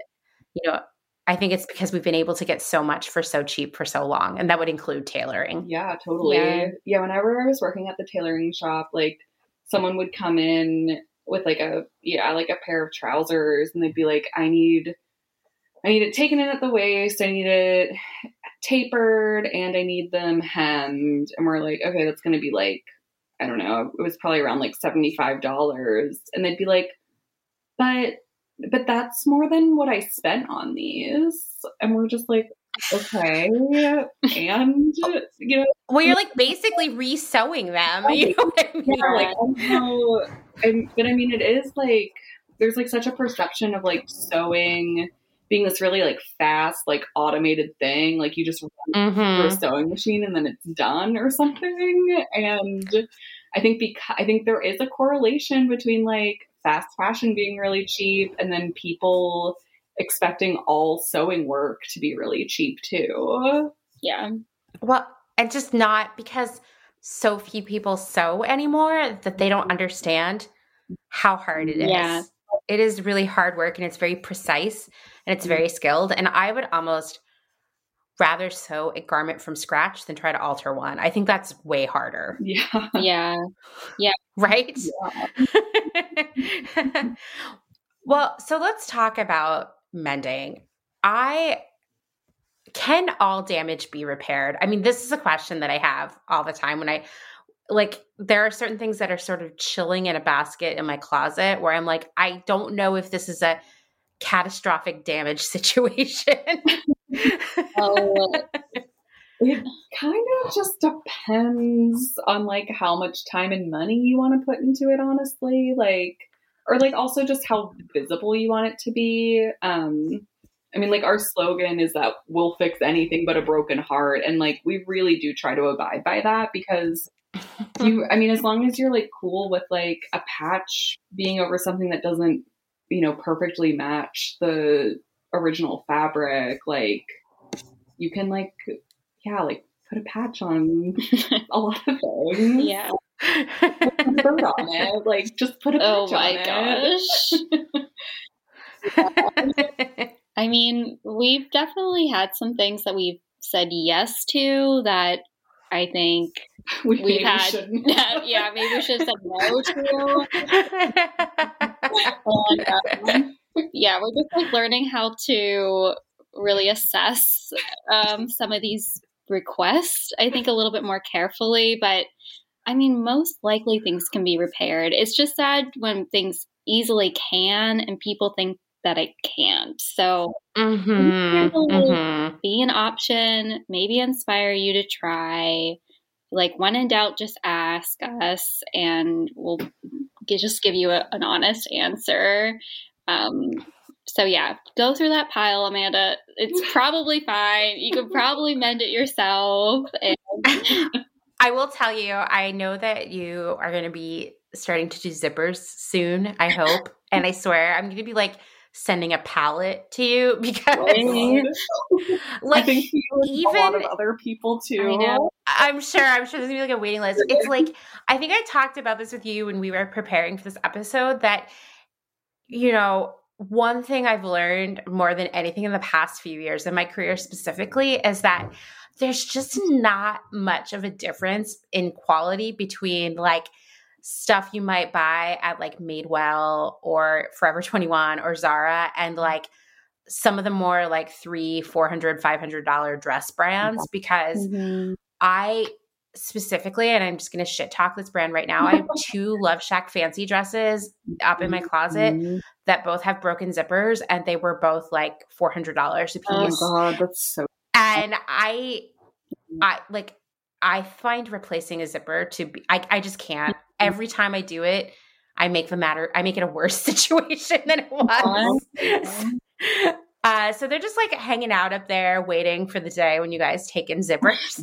you know I think it's because we've been able to get so much for so cheap for so long, and that would include tailoring. Yeah, totally. Yeah, yeah whenever I was working at the tailoring shop, like someone would come in with like a yeah, like a pair of trousers and they'd be like, I need I need it taken in at the waist, I need it tapered, and I need them hemmed. And we're like, okay, that's gonna be like, I don't know, it was probably around like $75. And they'd be like, but but that's more than what I spent on these. And we're just like, okay. And, you know. Well, you're like basically resewing them. You know what I mean? Yeah, like, I but I mean, it is like, there's like such a perception of like sewing being this really like fast, like automated thing. Like you just run mm-hmm. through a sewing machine and then it's done or something. And I think because I think there is a correlation between like fast fashion being really cheap and then people expecting all sewing work to be really cheap too. Yeah. Well, and just not because so few people sew anymore that they don't understand how hard it is. Yeah. It is really hard work and it's very precise and it's very skilled. And I would almost rather sew a garment from scratch than try to alter one. I think that's way harder. Yeah. Yeah. Yeah. Right? Yeah. well, so let's talk about mending. I can all damage be repaired? I mean, this is a question that I have all the time when I like there are certain things that are sort of chilling in a basket in my closet where I'm like, I don't know if this is a catastrophic damage situation. oh, it kind of just depends on like how much time and money you want to put into it, honestly. Like, or like also just how visible you want it to be. Um, I mean, like our slogan is that we'll fix anything but a broken heart. And like, we really do try to abide by that because you, I mean, as long as you're like cool with like a patch being over something that doesn't you know, perfectly match the original fabric, like you can like yeah, like put a patch on a lot of things. Yeah. bird on it. Like just put a oh patch oh my gosh. I mean, we've definitely had some things that we've said yes to that I think we we've had. yeah, maybe we should have said no to. and, um, yeah, we're just like learning how to really assess um, some of these requests. I think a little bit more carefully, but I mean, most likely things can be repaired. It's just sad when things easily can and people think that it can't. So mm-hmm, mm-hmm. be an option, maybe inspire you to try. Like when in doubt, just ask us, and we'll just give you a, an honest answer. Um, so yeah, go through that pile, Amanda. It's probably fine. You could probably mend it yourself. And- I will tell you, I know that you are going to be starting to do zippers soon. I hope, and I swear, I'm going to be like sending a palette to you because oh, like even a lot of other people too. I am sure. I'm sure there's gonna be like a waiting list. It's like I think I talked about this with you when we were preparing for this episode that you know one thing I've learned more than anything in the past few years in my career specifically is that there's just not much of a difference in quality between like stuff you might buy at like Madewell or Forever 21 or Zara and mm-hmm. like some of the more like three, four hundred, five hundred dollar dress brands because mm-hmm. I specifically, and I'm just gonna shit talk this brand right now. I have two LoveShackFancy dresses up in my closet mm-hmm. that both have broken zippers and they were both like four hundred dollars a oh piece. Oh god, that's so and I I like I find replacing a zipper to be I, I just can't every time I do it, I make the matter, I make it a worse situation than it was. Uh, so they're just like hanging out up there waiting for the day when you guys take in zippers.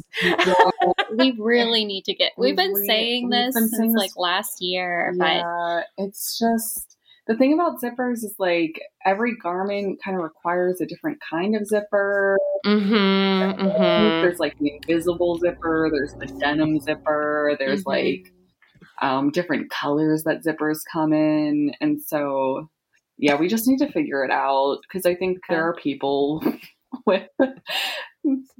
we really need to get, we've been really, saying this been since like last year, yeah, but it's just, the thing about zippers is like every garment kind of requires a different kind of zipper. Mm-hmm, mm-hmm. There's like the invisible zipper, there's the denim zipper, there's mm-hmm. like um, different colors that zippers come in. And so, yeah, we just need to figure it out because I think there are people with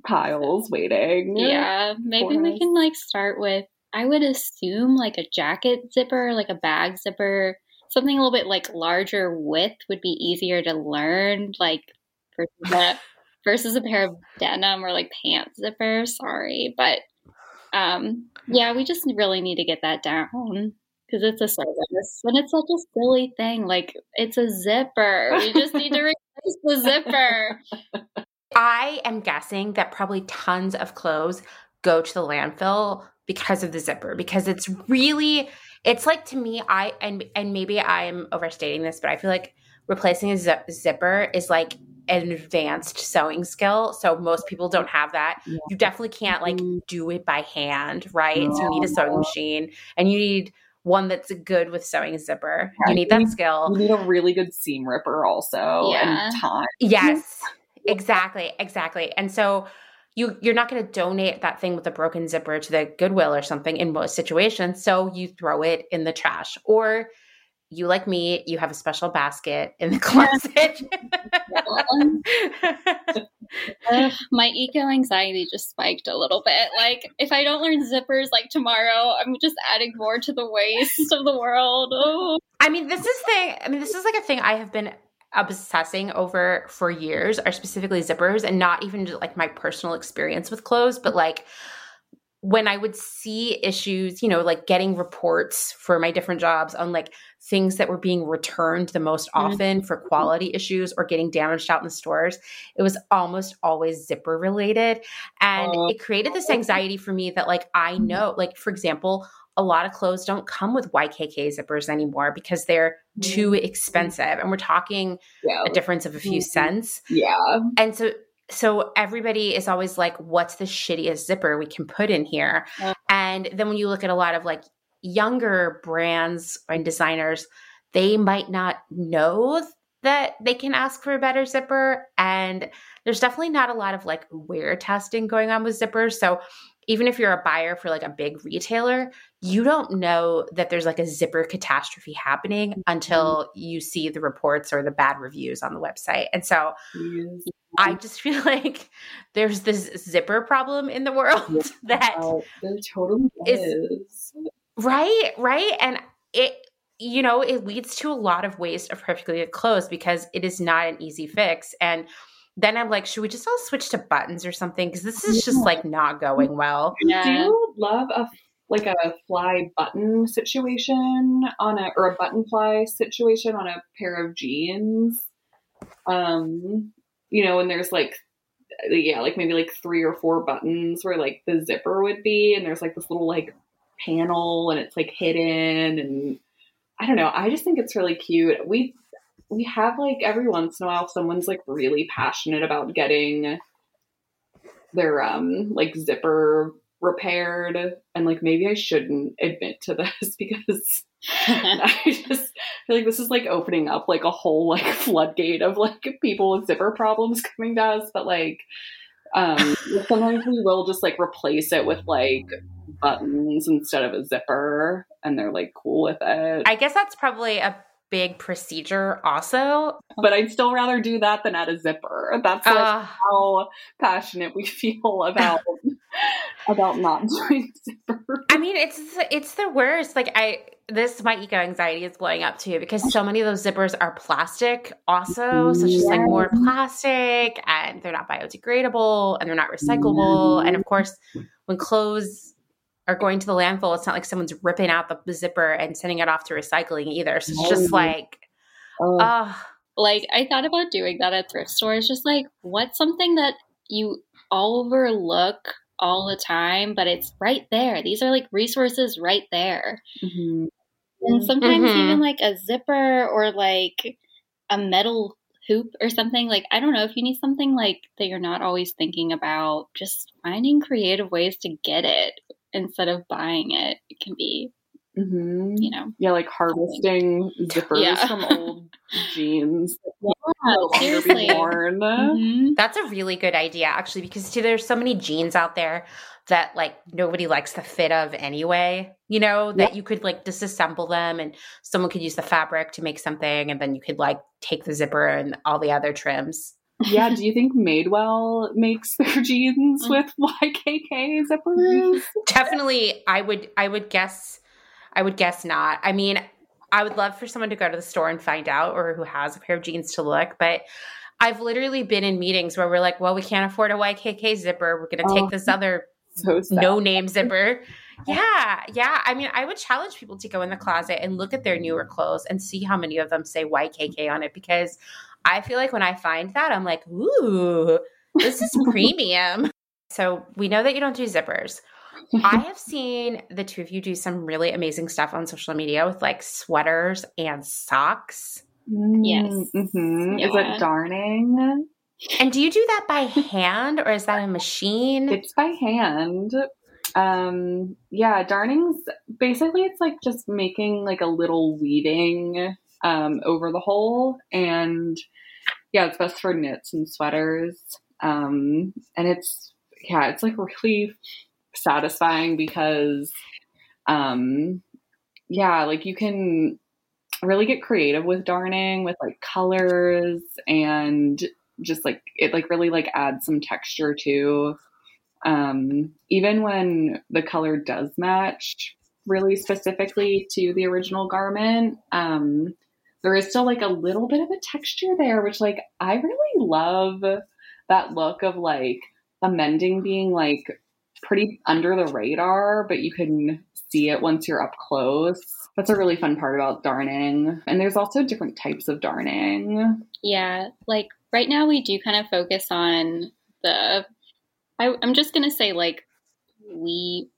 piles waiting. Yeah, maybe we can like start with I would assume like a jacket zipper, like a bag zipper, something a little bit like larger width would be easier to learn, like versus a, versus a pair of denim or like pants zipper. Sorry, but um, yeah, we just really need to get that down because it's a service and it's such a silly thing. Like it's a zipper. You just need to replace the zipper. I am guessing that probably tons of clothes go to the landfill because of the zipper because it's really it's like to me i and and maybe i'm overstating this but i feel like replacing a zip, zipper is like an advanced sewing skill so most people don't have that. Yeah. you definitely can't like mm-hmm. do it by hand right? So you need a sewing machine and you need one that's good with sewing a zipper. Yeah, you need that skill. you need a really good seam ripper also yeah. and time. Yes. Exactly exactly. And so you you're not going to donate that thing with a broken zipper to the goodwill or something in most situations so you throw it in the trash. Or you like me you have a special basket in the closet. Uh, my eco anxiety just spiked a little bit. Like if i don't learn zippers like tomorrow i'm just adding more to the waste of the world. Oh. i mean this is thing i mean this is like a thing i have been obsessing over for years are specifically zippers and not even just like my personal experience with clothes, but like when I would see issues, you know, like getting reports for my different jobs on like things that were being returned the most mm-hmm. often for quality issues or getting damaged out in the stores, it was almost always zipper related. And oh. it created this anxiety for me that, like, I mm-hmm. know, like, for example, a lot of clothes don't come with YKK zippers anymore because they're too mm-hmm. expensive. And we're talking yeah. a difference of a few mm-hmm. cents. Yeah. And so so everybody is always like, what's the shittiest zipper we can put in here? Yeah. And then when you look at a lot of like younger brands and designers, they might not know that they can ask for a better zipper. And there's definitely not a lot of like wear testing going on with zippers. So even if you're a buyer for like a big retailer, you don't know that there's like a zipper catastrophe happening mm-hmm. until you see the reports or the bad reviews on the website. And so yes. I just feel like there's this zipper problem in the world that there totally is. is. Right, right. And it you know, it leads to a lot of waste of perfectly good clothes because it is not an easy fix. And then I'm like, should we just all switch to buttons or something? Because this is just like not going well. Yeah. Do you love a like a fly button situation on a or a button fly situation on a pair of jeans? Um, you know, and there's like yeah, like maybe like three or four buttons where like the zipper would be, and there's like this little like panel and it's like hidden and I don't know. I just think it's really cute. We we have like every once in a while someone's like really passionate about getting their um like zipper repaired and like maybe I shouldn't admit to this because I just feel like this is like opening up like a whole like floodgate of like people with zipper problems coming to us but like um sometimes we will just like replace it with like buttons instead of a zipper and they're like cool with it. I guess that's probably a big procedure also. But I'd still rather do that than add a zipper. That's like uh, how passionate we feel about about not doing zipper. I mean, it's it's the worst. Like I this my eco anxiety is blowing up too because so many of those zippers are plastic also. So it's just like more plastic and they're not biodegradable and they're not recyclable. And of course, when clothes are going to the landfill, it's not like someone's ripping out the zipper and sending it off to recycling either. So it's just like, oh. Uh, like I thought about doing that at thrift stores. Just like, what's something that you overlook all the time, but it's right there. These are like resources right there. Mm-hmm. And sometimes mm-hmm. even like a zipper or like a metal hoop or something like i don't know if you need something like that you're not always thinking about just finding creative ways to get it instead of buying it, it can be, mm-hmm. you know, yeah, like harvesting zippers yeah. from old jeans Yeah, seriously. Mm-hmm. That's a really good idea, actually, because see, there's so many jeans out there that like nobody likes the fit of anyway, you know, that yep. you could like disassemble them and someone could use the fabric to make something and then you could like take the zipper and all the other trims. Yeah, do you think Madewell makes their jeans mm. with YKK zippers? Definitely I would I would guess I would guess not. I mean, I would love for someone to go to the store and find out or who has a pair of jeans to look, but I've literally been in meetings where we're like, well, we can't afford a YKK zipper. We're going to take oh. this other so no name zipper. Yeah, yeah. I mean, I would challenge people to go in the closet and look at their newer clothes and see how many of them say YKK on it because I feel like when I find that, I'm like, ooh, this is premium. so we know that you don't do zippers. I have seen the two of you do some really amazing stuff on social media with like sweaters and socks. Yes. Mm-hmm. Yeah. Is it darning? And do you do that by hand or is that a machine? It's by hand. Um, yeah, darning's basically it's like just making like a little weaving um, over the whole. and yeah, it's best for knits and sweaters. Um, and it's yeah, it's like really satisfying because um, yeah, like you can really get creative with darning with like colors and just like it like really like adds some texture to um even when the color does match really specifically to the original garment um there is still like a little bit of a texture there which like i really love that look of like amending being like pretty under the radar but you can see it once you're up close. That's a really fun part about darning. And there's also different types of darning. Yeah like right now we do kind of focus on the I, am just gonna say like we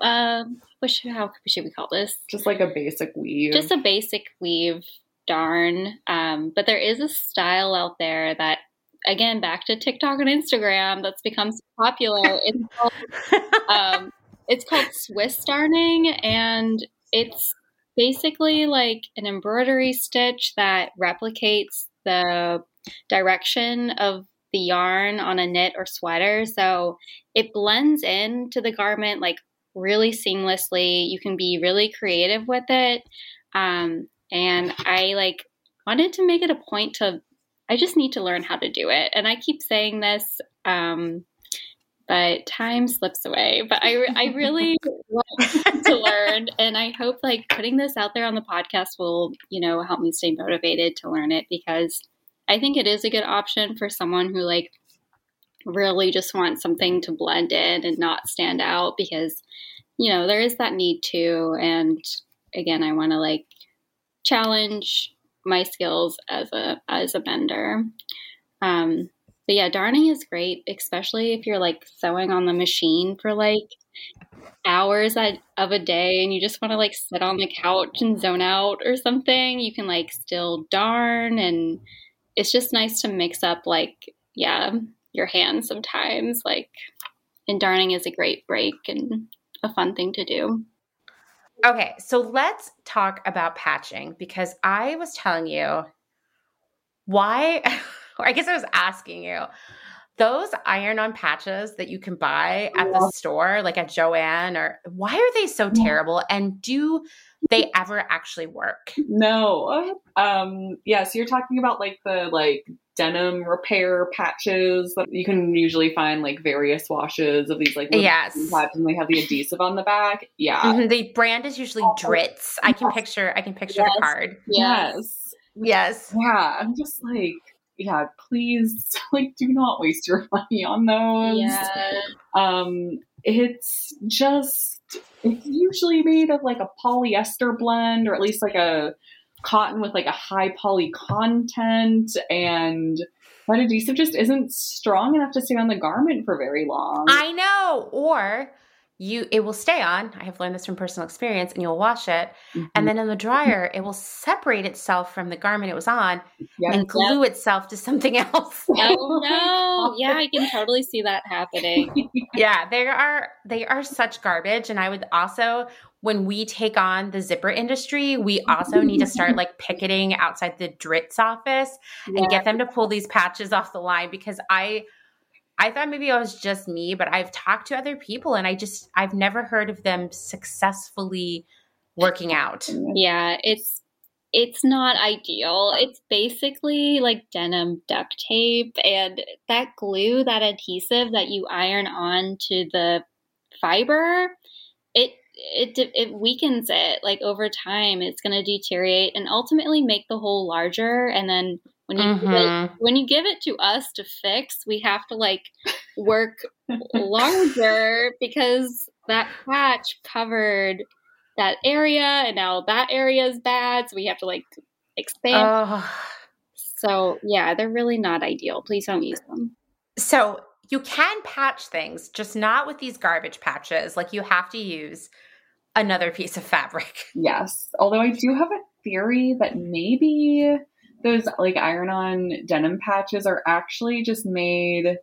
uh what should, how should we call this? Just like a basic weave. Just a basic weave darn um but there is a style out there that again back to tiktok and instagram that's become so popular it's called um it's called swiss darning and it's basically like an embroidery stitch that replicates the direction of the yarn on a knit or sweater. So it blends into the garment like really seamlessly. You can be really creative with it. Um, and I like wanted to make it a point to, I just need to learn how to do it. And I keep saying this, um, but time slips away. But I, I really want to learn, and I hope like putting this out there on the podcast will, you know, help me stay motivated to learn it because I think it is a good option for someone who like really just wants something to blend in and not stand out because you know there is that need to and again I want to like challenge my skills as a as a bender. Um but yeah, darning is great, especially if you're like sewing on the machine for like hours of a day and you just want to like sit on the couch and zone out or something. You can like still darn and it's just nice to mix up like yeah your hands sometimes like and darning is a great break and a fun thing to do okay so let's talk about patching because i was telling you why or i guess i was asking you those iron on patches that you can buy at the store like at joann or why are they so terrible and do they ever actually work. No. Um yeah, so you're talking about like the like denim repair patches that you can usually find like various washes of these like yes patches and they have the adhesive on the back. Yeah. Mm-hmm. The brand is usually Dritz. I can picture I can picture yes. the card. Yes. Yes. Yeah. I'm just like yeah, please like do not waste your money on those. Yeah. Um it's just it's usually made of like a polyester blend or at least like a cotton with like a high poly content and that adhesive just isn't strong enough to stay on the garment for very long. I know. Or you it will stay on. I have learned this from personal experience and you'll wash it mm-hmm. and then in the dryer it will separate itself from the garment it was on yep. and glue yep. itself to something else. Oh no. yeah, I can totally see that happening. yeah, they are they are such garbage and I would also when we take on the zipper industry, we also need to start like picketing outside the Dritz office yeah. and get them to pull these patches off the line because I I thought maybe it was just me, but I've talked to other people and I just I've never heard of them successfully working out. Yeah, it's it's not ideal. It's basically like denim duct tape and that glue, that adhesive that you iron on to the fiber, it it it weakens it like over time it's going to deteriorate and ultimately make the hole larger and then when you mm-hmm. it, when you give it to us to fix we have to like work larger because that patch covered that area and now that area is bad so we have to like expand. So yeah they're really not ideal. Please don't use them. So you can patch things just not with these garbage patches like you have to use another piece of fabric. Yes. Although I do have a theory that maybe those like iron on denim patches are actually just made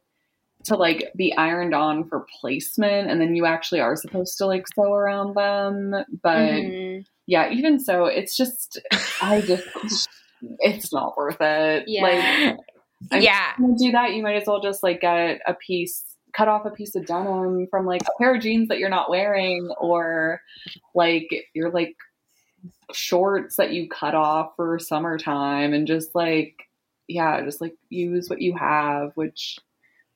to like be ironed on for placement and then you actually are supposed to like sew around them but mm-hmm. yeah even so it's just i just it's not worth it yeah like I'm yeah do that you might as well just like get a piece cut off a piece of denim from like a pair of jeans that you're not wearing or like your like shorts that you cut off for summertime and just like yeah just like use what you have which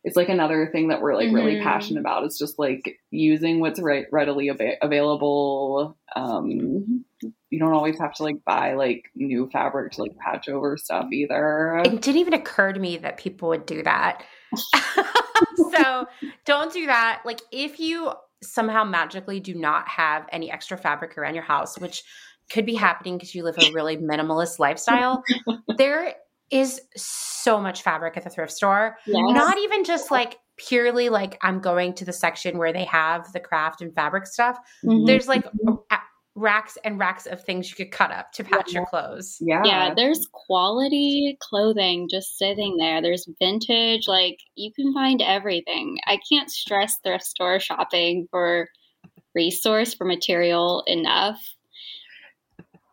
is like another thing that we're like mm-hmm. really passionate about is just like using what's right readily av- available. Um you don't always have to like buy like new fabric to like patch over stuff either. It didn't even occur to me that people would do that so don't do that. Like if you somehow magically do not have any extra fabric around your house, which could be happening because you live a really minimalist lifestyle, there is so much fabric at the thrift store. Yes. Not even just like purely like I'm going to the section where they have the craft and fabric stuff. Mm-hmm. There's like racks and racks of things you could cut up to patch yeah. your clothes. Yeah. Yeah, there's quality clothing just sitting there. There's vintage, like you can find everything. I can't stress thrift store shopping for resource for material enough.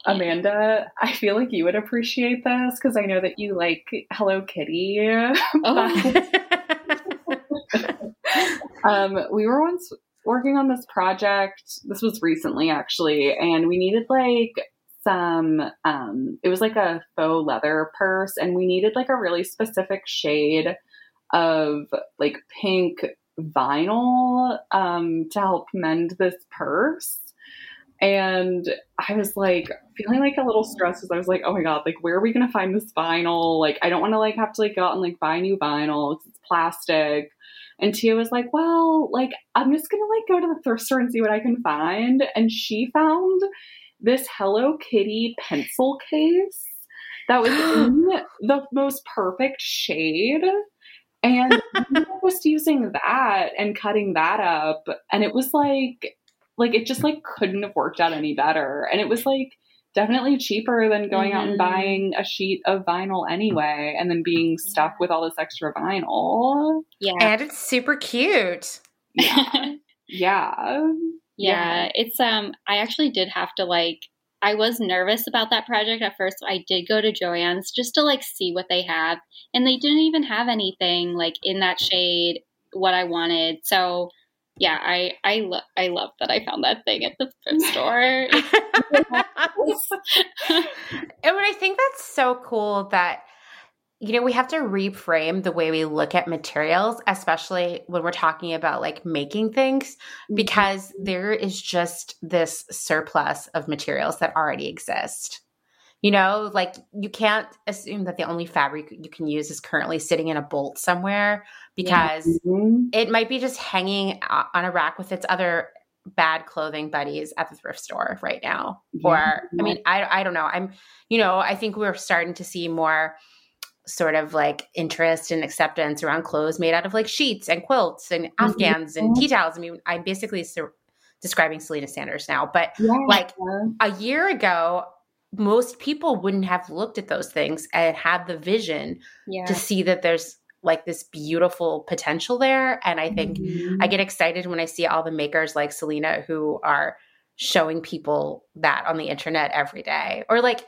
Amanda, I feel like you would appreciate this because I know that you like Hello Kitty. Oh. um, we were once working on this project. This was recently actually, and we needed like some um it was like a faux leather purse and we needed like a really specific shade of like pink vinyl um to help mend this purse and I was like feeling like a little stressed because I was like, oh my god, like where are we gonna find this vinyl? Like I don't want to like have to like go out and like buy new vinyl. It's plastic. And Tia was like, well, like, I'm just going to like go to the thrift store and see what I can find. And she found this Hello Kitty pencil case that was in the most perfect shade. And just using that and cutting that up. And it was like, like, it just like couldn't have worked out any better. And it was like, definitely cheaper than going mm-hmm. out and mm-hmm. buying a sheet of vinyl anyway and then being stuck with all this extra vinyl. Yeah. And it's super cute. Yeah. yeah. Yeah. It's um I actually did have to like I was nervous about that project at first. I did go to Joann's just to like see what they have and they didn't even have anything like in that shade what I wanted. So yeah, I I love I love that I found that thing at the thrift store. and I think that's so cool that you know we have to reframe the way we look at materials, especially when we're talking about like making things, mm-hmm. because there is just this surplus of materials that already exist. You know, like you can't assume that the only fabric you can use is currently sitting in a bolt somewhere because mm-hmm. it might be just hanging on a rack with its other bad clothing buddies at the thrift store right now. Yeah. Or, I mean, I, I don't know. I'm, you know, I think we're starting to see more sort of like interest and acceptance around clothes made out of like sheets and quilts and mm-hmm. afghans and tea towels. I mean, I'm basically sur- describing Selena Sanders now, but yeah. like a year ago, most people wouldn't have looked at those things and had the vision yeah. to see that there's like this beautiful potential there and i think mm-hmm. i get excited when i see all the makers like selena who are showing people that on the internet every day. Or like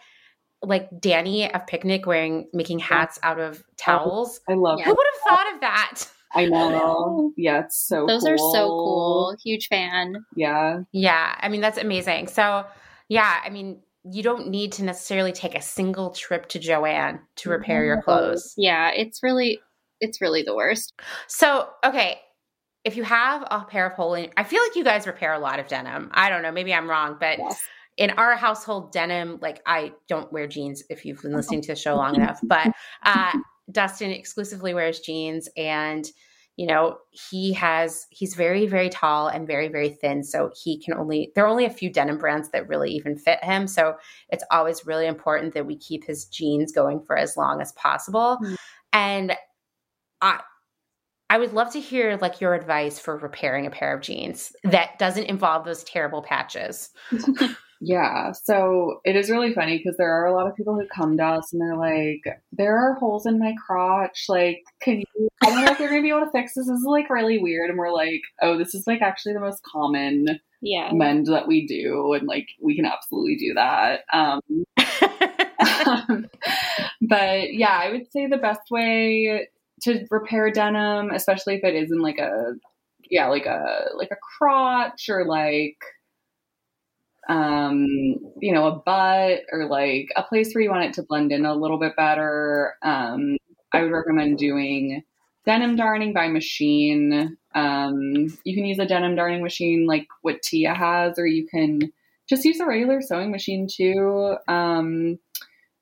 like Danny of Picnic wearing making hats out of towels. I love Who would have thought of that? I know. Yeah, it's so Those cool. are so cool. Huge fan. Yeah. Yeah, I mean that's amazing. So, yeah, I mean you don't need to necessarily take a single trip to Joann to repair your clothes. Yeah, it's really it's really the worst. So, okay, if you have a pair of holy, I feel like you guys repair a lot of denim. I don't know, maybe I'm wrong, but Yes. in our household, denim, like I don't wear jeans if you've been listening to the show long enough, but uh, Dustin exclusively wears jeans and you know he has he's very very tall and very very thin so he can only there are only a few denim brands that really even fit him so it's always really important that we keep his jeans going for as long as possible Mm. and i i would love to hear like your advice for repairing a pair of jeans that doesn't involve those terrible patches Yeah. So it is really funny because there are a lot of people who come to us and they're like, there are holes in my crotch. Like, can you, I don't know if you're going to be able to fix this. This is like really weird. And we're like, oh, this is like actually the most common Yeah. mend that we do. And like, we can absolutely do that. Um, but yeah, I would say the best way to repair denim, especially if it is in like a yeah, like a like a crotch or like um you know a butt or like a place where you want it to blend in a little bit better. Um i would recommend doing denim darning by machine. Um you can use a denim darning machine like what tia has or you can just use a regular sewing machine too. Um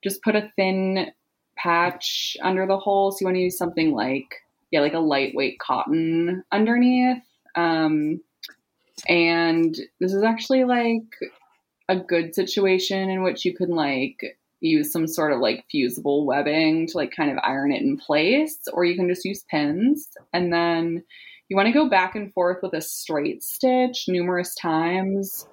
just put a thin patch under the hole so you want to use something like yeah like a lightweight cotton underneath. Um and this is actually like a good situation in which you can like use some sort of like fusible webbing to like kind of iron it in place or you can just use pins. And then you want to go back and forth with a straight stitch numerous times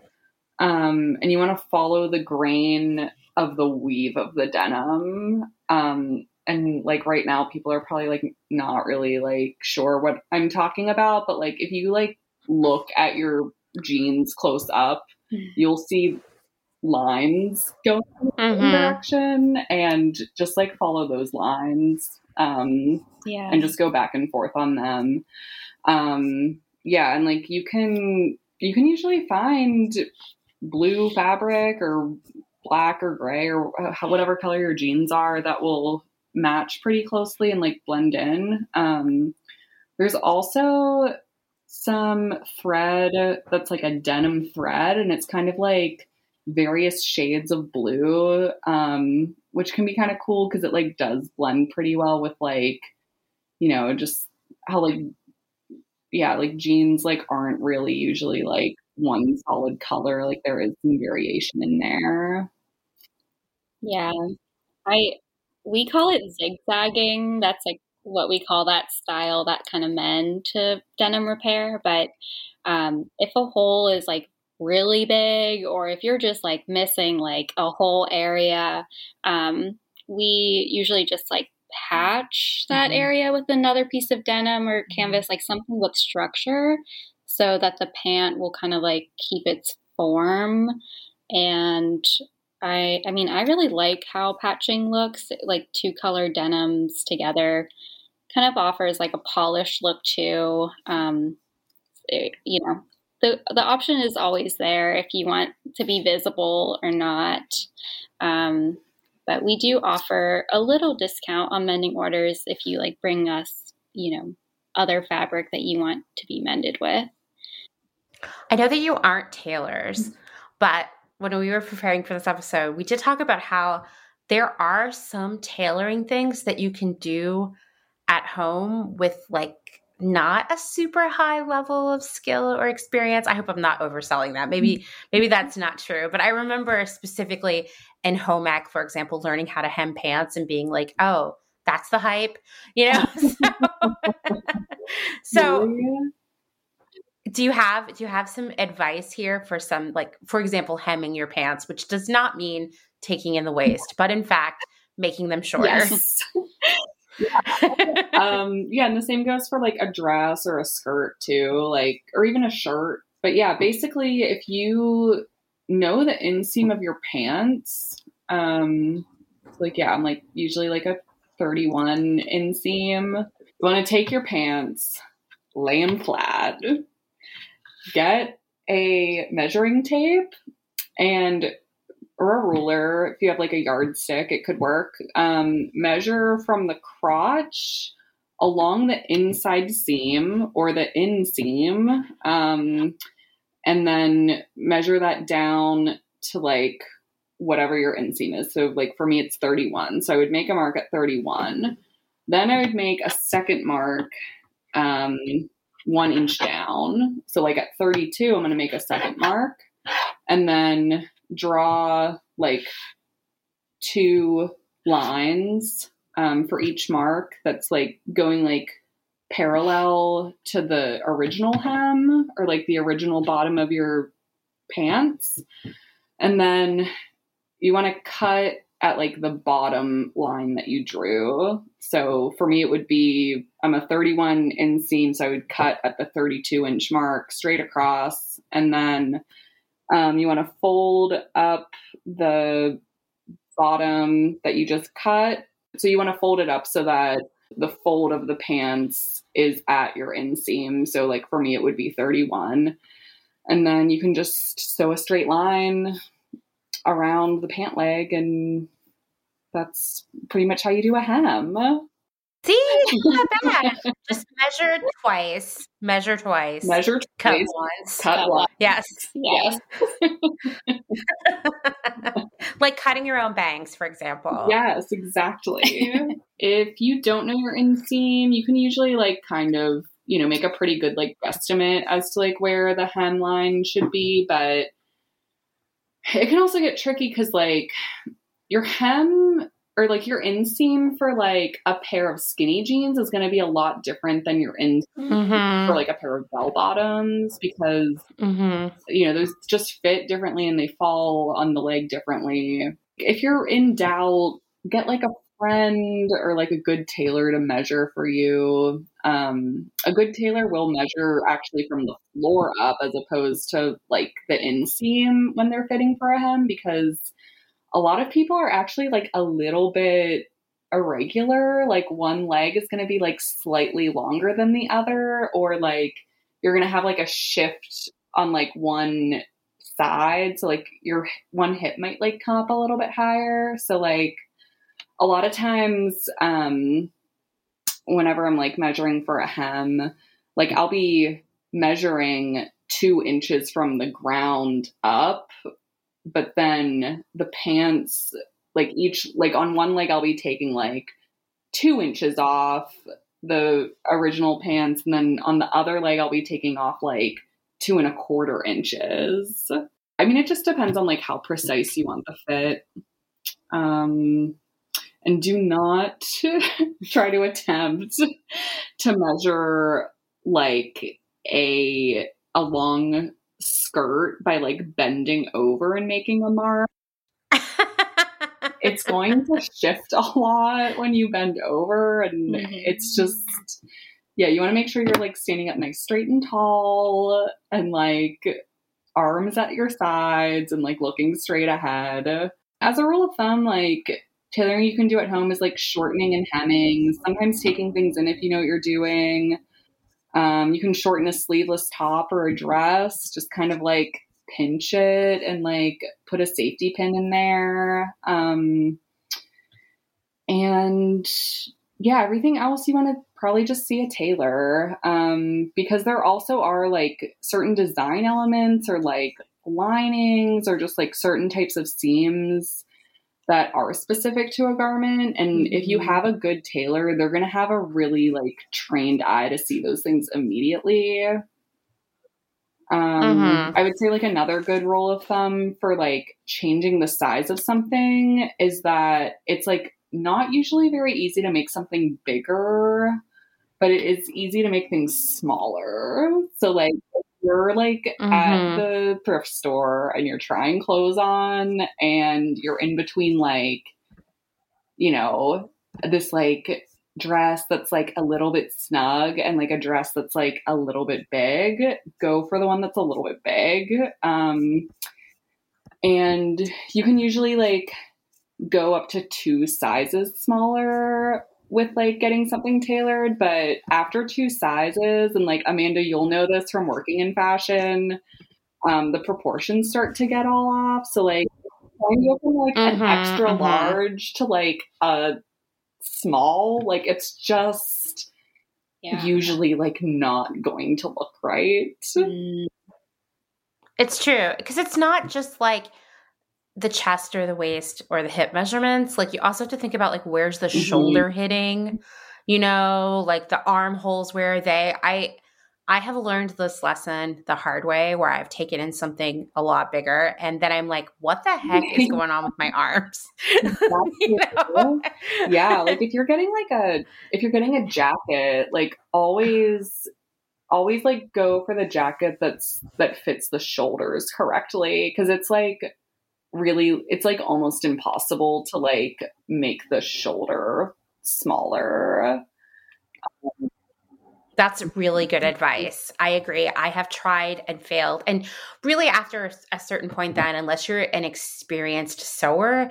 um, and you want to follow the grain of the weave of the denim. Um, and like right now people are probably like not really like sure what i'm talking about but like if you like look at your jeans close up, you'll see lines going in Mhm. one direction and just like follow those lines um, Yeah. and just go back and forth on them. Um, yeah, and like you can you can usually find blue fabric or black or gray or uh, whatever color your jeans are that will match pretty closely and like blend in. Um, there's also some thread that's like a denim thread, and it's kind of like various shades of blue, um, which can be kind of cool because it like does blend pretty well with like, you know, just how like, yeah, like jeans like aren't really usually like one solid color. Like there is some variation in there. Yeah. I we call it zigzagging. That's like what we call that style, that kind of mend to denim repair. But um, if a hole is like really big, or if you're just like missing like a whole area, um, we usually just like patch that Mhm. area with another piece of denim or canvas, like something with structure, so that the pant will kind of like keep its form and I I mean I really like how patching looks like two color denims together kind of offers like a polished look too um it- you know the the option is always there if you want to be visible or not um but we do offer a little discount on mending orders if you like bring us you know other fabric that you want to be mended with. I know that you aren't tailors, but when we were preparing for this episode, we did talk about how there are some tailoring things that you can do at home with like not a super high level of skill or experience. I hope I'm not overselling that. Maybe mm-hmm. maybe that's not true, but I remember specifically in home ec, for example, learning how to hem pants and being like, "Oh, that's the hype," you know. so, Really? Do you have do you have some advice here for some like for example hemming your pants which does not mean taking in the waist but in fact making them shorter Yes. um, yeah, and the same goes for like a dress or a skirt too, like or even a shirt. but yeah, basically, if you know the inseam of your pants, um, like yeah, I'm like usually like a 31 inseam. You want to take your pants, lay them flat, get a measuring tape and or a ruler if you have like a yardstick it could work. Um, measure from the crotch along the inside seam or the inseam um, and then measure that down to like whatever your inseam is. So like for me it's 31 so i would make a mark at 31 then i would make a second mark um, one inch down. So like at 32, I'm going to make a second mark and then draw like two lines um, for each mark that's like going like parallel to the original hem or like the original bottom of your pants. And then you want to cut at like the bottom line that you drew. So for me, it would be I'm a 31 inseam, so I would cut at the 32 inch mark straight across, and then um, you want to fold up the bottom that you just cut. So you want to fold it up so that the fold of the pants is at your inseam. So like for me, it would be 31. And then you can just sew a straight line around the pant leg and that's pretty much how you do a hem. See, not bad. Just measure twice. Measure twice. Measure cut twice. once. Cut, cut once. Yes. Yes. like cutting your own bangs, for example. Yes, exactly. if you don't know your inseam, you can usually like kind of, you know, make a pretty good like estimate as to like where the hemline should be, but it can also get tricky because like your hem or like your inseam for like a pair of skinny jeans is going to be a lot different than your inseam Mhm. for like a pair of bell bottoms because Mhm. you know those just fit differently and they fall on the leg differently. If you're in doubt, get like a friend or like a good tailor to measure for you. Um, a good tailor will measure actually from the floor up as opposed to like the inseam when they're fitting for a hem because a lot of people are actually like a little bit irregular. Like one leg is going to be like slightly longer than the other, or like you're going to have like a shift on like one side. So like your one hip might like come up a little bit higher. So like a lot of times, um, whenever I'm like measuring for a hem, like I'll be measuring two inches from the ground up but then the pants like each like on one leg i'll be taking like two inches off the original pants and then on the other leg i'll be taking off like two and a quarter inches. I mean it just depends on like how precise you want the fit. Um and do not try to attempt to measure like a a long skirt by like bending over and making a mark. It's going to shift a lot when you bend over, and Mhm. it's just, yeah, you want to make sure you're like standing up nice, straight, and tall, and like arms at your sides and like looking straight ahead. As a rule of thumb, like tailoring you can do at home is like shortening and hemming, sometimes taking things in if you know what you're doing. Um, you can shorten a sleeveless top or a dress, just kind of like pinch it and like put a safety pin in there. Um, and yeah, everything else you want to probably just see a tailor um, because there also are like certain design elements or like linings or just like certain types of seams that are specific to a garment. And if you have a good tailor they're going to have a really like trained eye to see those things immediately. Um Mhm. i would say like another good rule of thumb for like changing the size of something is that it's like not usually very easy to make something bigger but it is easy to make things smaller. So like you're like at Mhm. the thrift store and you're trying clothes on and you're in between like you know this like dress that's like a little bit snug and like a dress that's like a little bit big, go for the one that's a little bit big. Um, and you can usually like go up to two sizes smaller with like getting something tailored, but after two sizes, and like Amanda, you'll know this from working in fashion, um, the proportions start to get all off. So like when you like mm-hmm, an extra mm-hmm. large to like a small, like it's just yeah. usually like not going to look right. Mm. It's true because it's not just like the chest or the waist or the hip measurements. Like you also have to think about like where's the mm-hmm. shoulder hitting, you know, like the armholes where they I I have learned this lesson the hard way where I've taken in something a lot bigger and then I'm like, what the heck is going on with my arms? you know? Yeah, like if you're getting like a if you're getting a jacket, like always always like go for the jacket that's that fits the shoulders correctly because it's like really it's like almost impossible to like make the shoulder smaller. Um, that's really good advice. I agree. I have tried and failed. And really, after a certain point, then, unless you're an experienced sewer,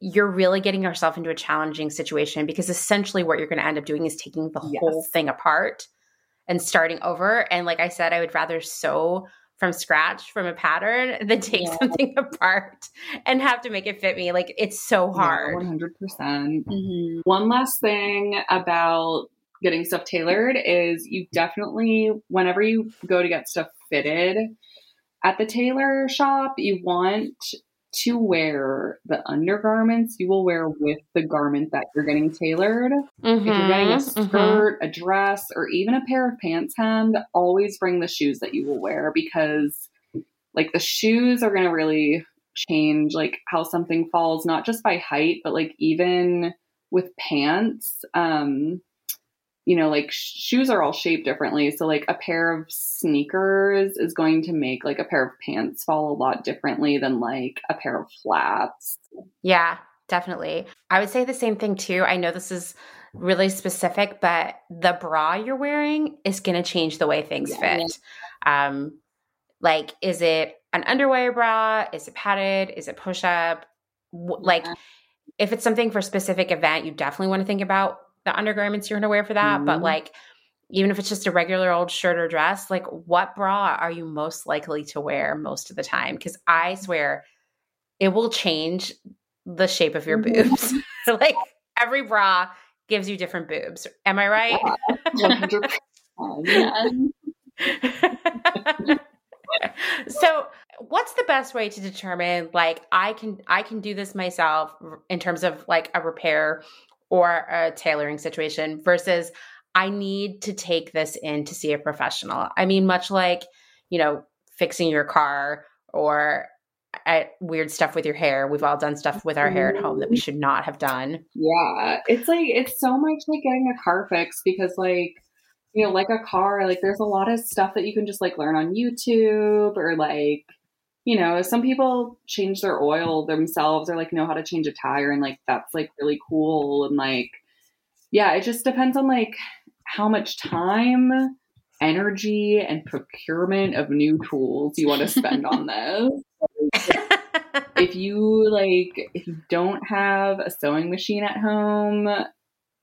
you're really getting yourself into a challenging situation because essentially what you're going to end up doing is taking the yes. whole thing apart and starting over. And like I said, I would rather sew from scratch from a pattern than take yeah. something apart and have to make it fit me. Like it's so hard. One hundred percent. Mm-hmm. One last thing about getting stuff tailored is you definitely, whenever you go to get stuff fitted at the tailor shop, you want to wear the undergarments you will wear with the garment that you're getting tailored. Mm-hmm, if you're getting a mm-hmm, mm-hmm. skirt, mm-hmm. a dress, or even a pair of pants hemmed, always bring the shoes that you will wear because like the shoes are going to really change like how something falls not just by height but like even with pants um you know, like shoes are all shaped differently. So like a pair of sneakers is going to make like a pair of pants fall a lot differently than like a pair of flats. Yeah, definitely. I would say the same thing too. I know this is really specific, but the bra you're wearing is going to change the way things yeah. fit. Um, like, is it an underwire bra? Is it padded? Is it push up? Like, yeah. if it's something for a specific event, you definitely want to think about the undergarments you're going to wear for that, mm-hmm. but like even if it's just a regular old shirt or dress, like what bra are you most likely to wear most of the time? Because I swear it will change the shape of your mm-hmm. boobs. like every bra gives you different boobs. Am I right? Yeah, so what's the best way to determine like i can i can do this myself in terms of like a repair or a tailoring situation versus I need to take this in to see a professional. I mean, much like, you know, fixing your car or uh, weird stuff with your hair. We've all done stuff with our hair at home that we should not have done. Yeah. It's like, it's so much like getting a car fix because, like, you know, like a car, like, there's a lot of stuff that you can just like learn on YouTube or like, you know, some people change their oil themselves or like know how to change a tire and like that's like really cool and like yeah, it just depends on like how much time, energy and procurement of new tools you want to spend on this. if you like if you don't have a sewing machine at home,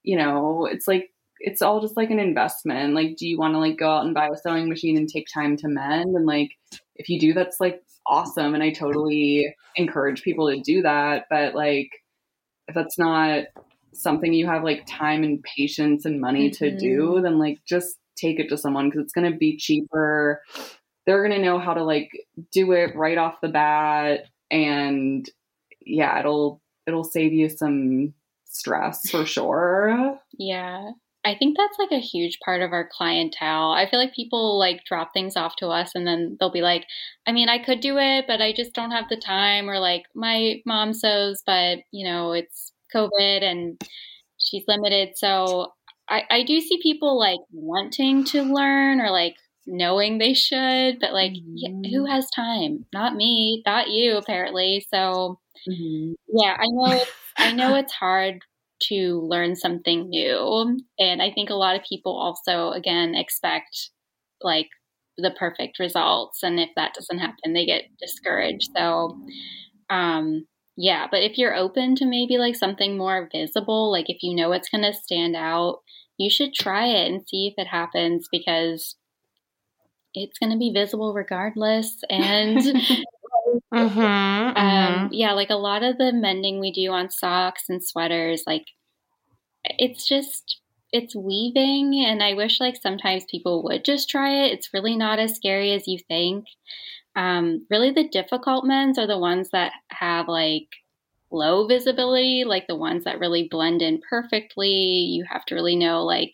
you know, it's like it's all just like an investment. Like, do you want to like go out and buy a sewing machine and take time to mend? And like, if you do, that's like awesome and I totally encourage people to do that. But like if that's not something you have like time and patience and money mm-hmm. to do, then like just take it to someone because it's going to be cheaper. They're going to know how to like do it right off the bat and yeah, it'll it'll save you some stress for sure. Yeah. I think that's like a huge part of our clientele. I feel like people like drop things off to us and then they'll be like, I mean, I could do it, but I just don't have the time. Or like, my mom sews, but you know, it's COVID and she's limited. So I, I do see people like wanting to learn or like knowing they should, but like, mm-hmm. who has time? Not me, not you, apparently. So mm-hmm. yeah, I know it's, I know it's hard to learn something new. And I think a lot of people also, again, expect like the perfect results. And if that doesn't happen, they get discouraged. So, um, yeah, but if you're open to maybe like something more visible, like if you know it's going to stand out, you should try it and see if it happens because it's going to be visible regardless. And mm-hmm, um, mm-hmm. yeah, like a lot of the mending we do on socks and sweaters, like it's just it's weaving and i wish like sometimes people would just try it. It's really not as scary as you think. Um, really the difficult mends are the ones that have like low visibility like the ones that really blend in perfectly. You have to really know like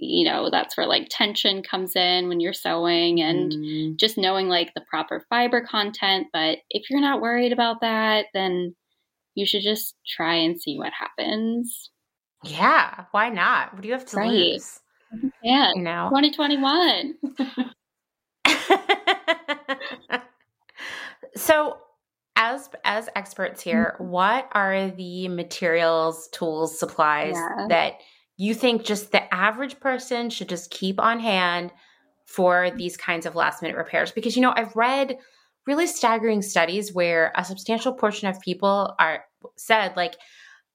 you know that's where like tension comes in when you're sewing and mm. just knowing like the proper fiber content but if you're not worried about that then you should just try and see what happens yeah, why not? What do you have to right. lose? Yeah, you know, 2021. so, as as experts here, mm-hmm. what are the materials, tools, supplies yeah. that you think just the average person should just keep on hand for these kinds of last minute repairs? Because you know, I've read really staggering studies where a substantial portion of people are said like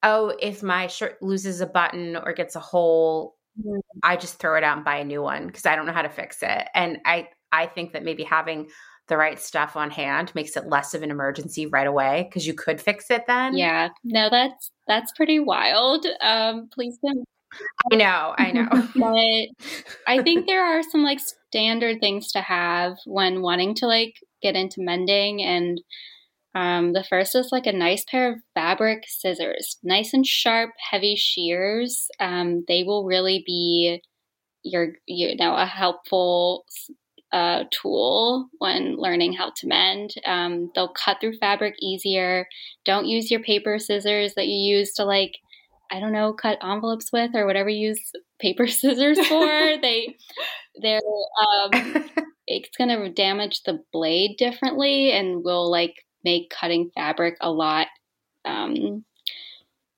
oh, if my shirt loses a button or gets a hole, mm-hmm. I just throw it out and buy a new one because I don't know how to fix it. And I I think that maybe having the right stuff on hand makes it less of an emergency right away because you could fix it then. Yeah. No, that's that's pretty wild. Um please don't I know, I know. but I think there are some like standard things to have when wanting to like get into mending and um, the first is like a nice pair of fabric scissors, nice and sharp, heavy shears. Um, they will really be your, you know, a helpful uh, tool when learning how to mend. Um, they'll cut through fabric easier. Don't use your paper scissors that you use to like, I don't know, cut envelopes with or whatever you use paper scissors for. they, they're, um, it's going to damage the blade differently and will like make cutting fabric a lot um,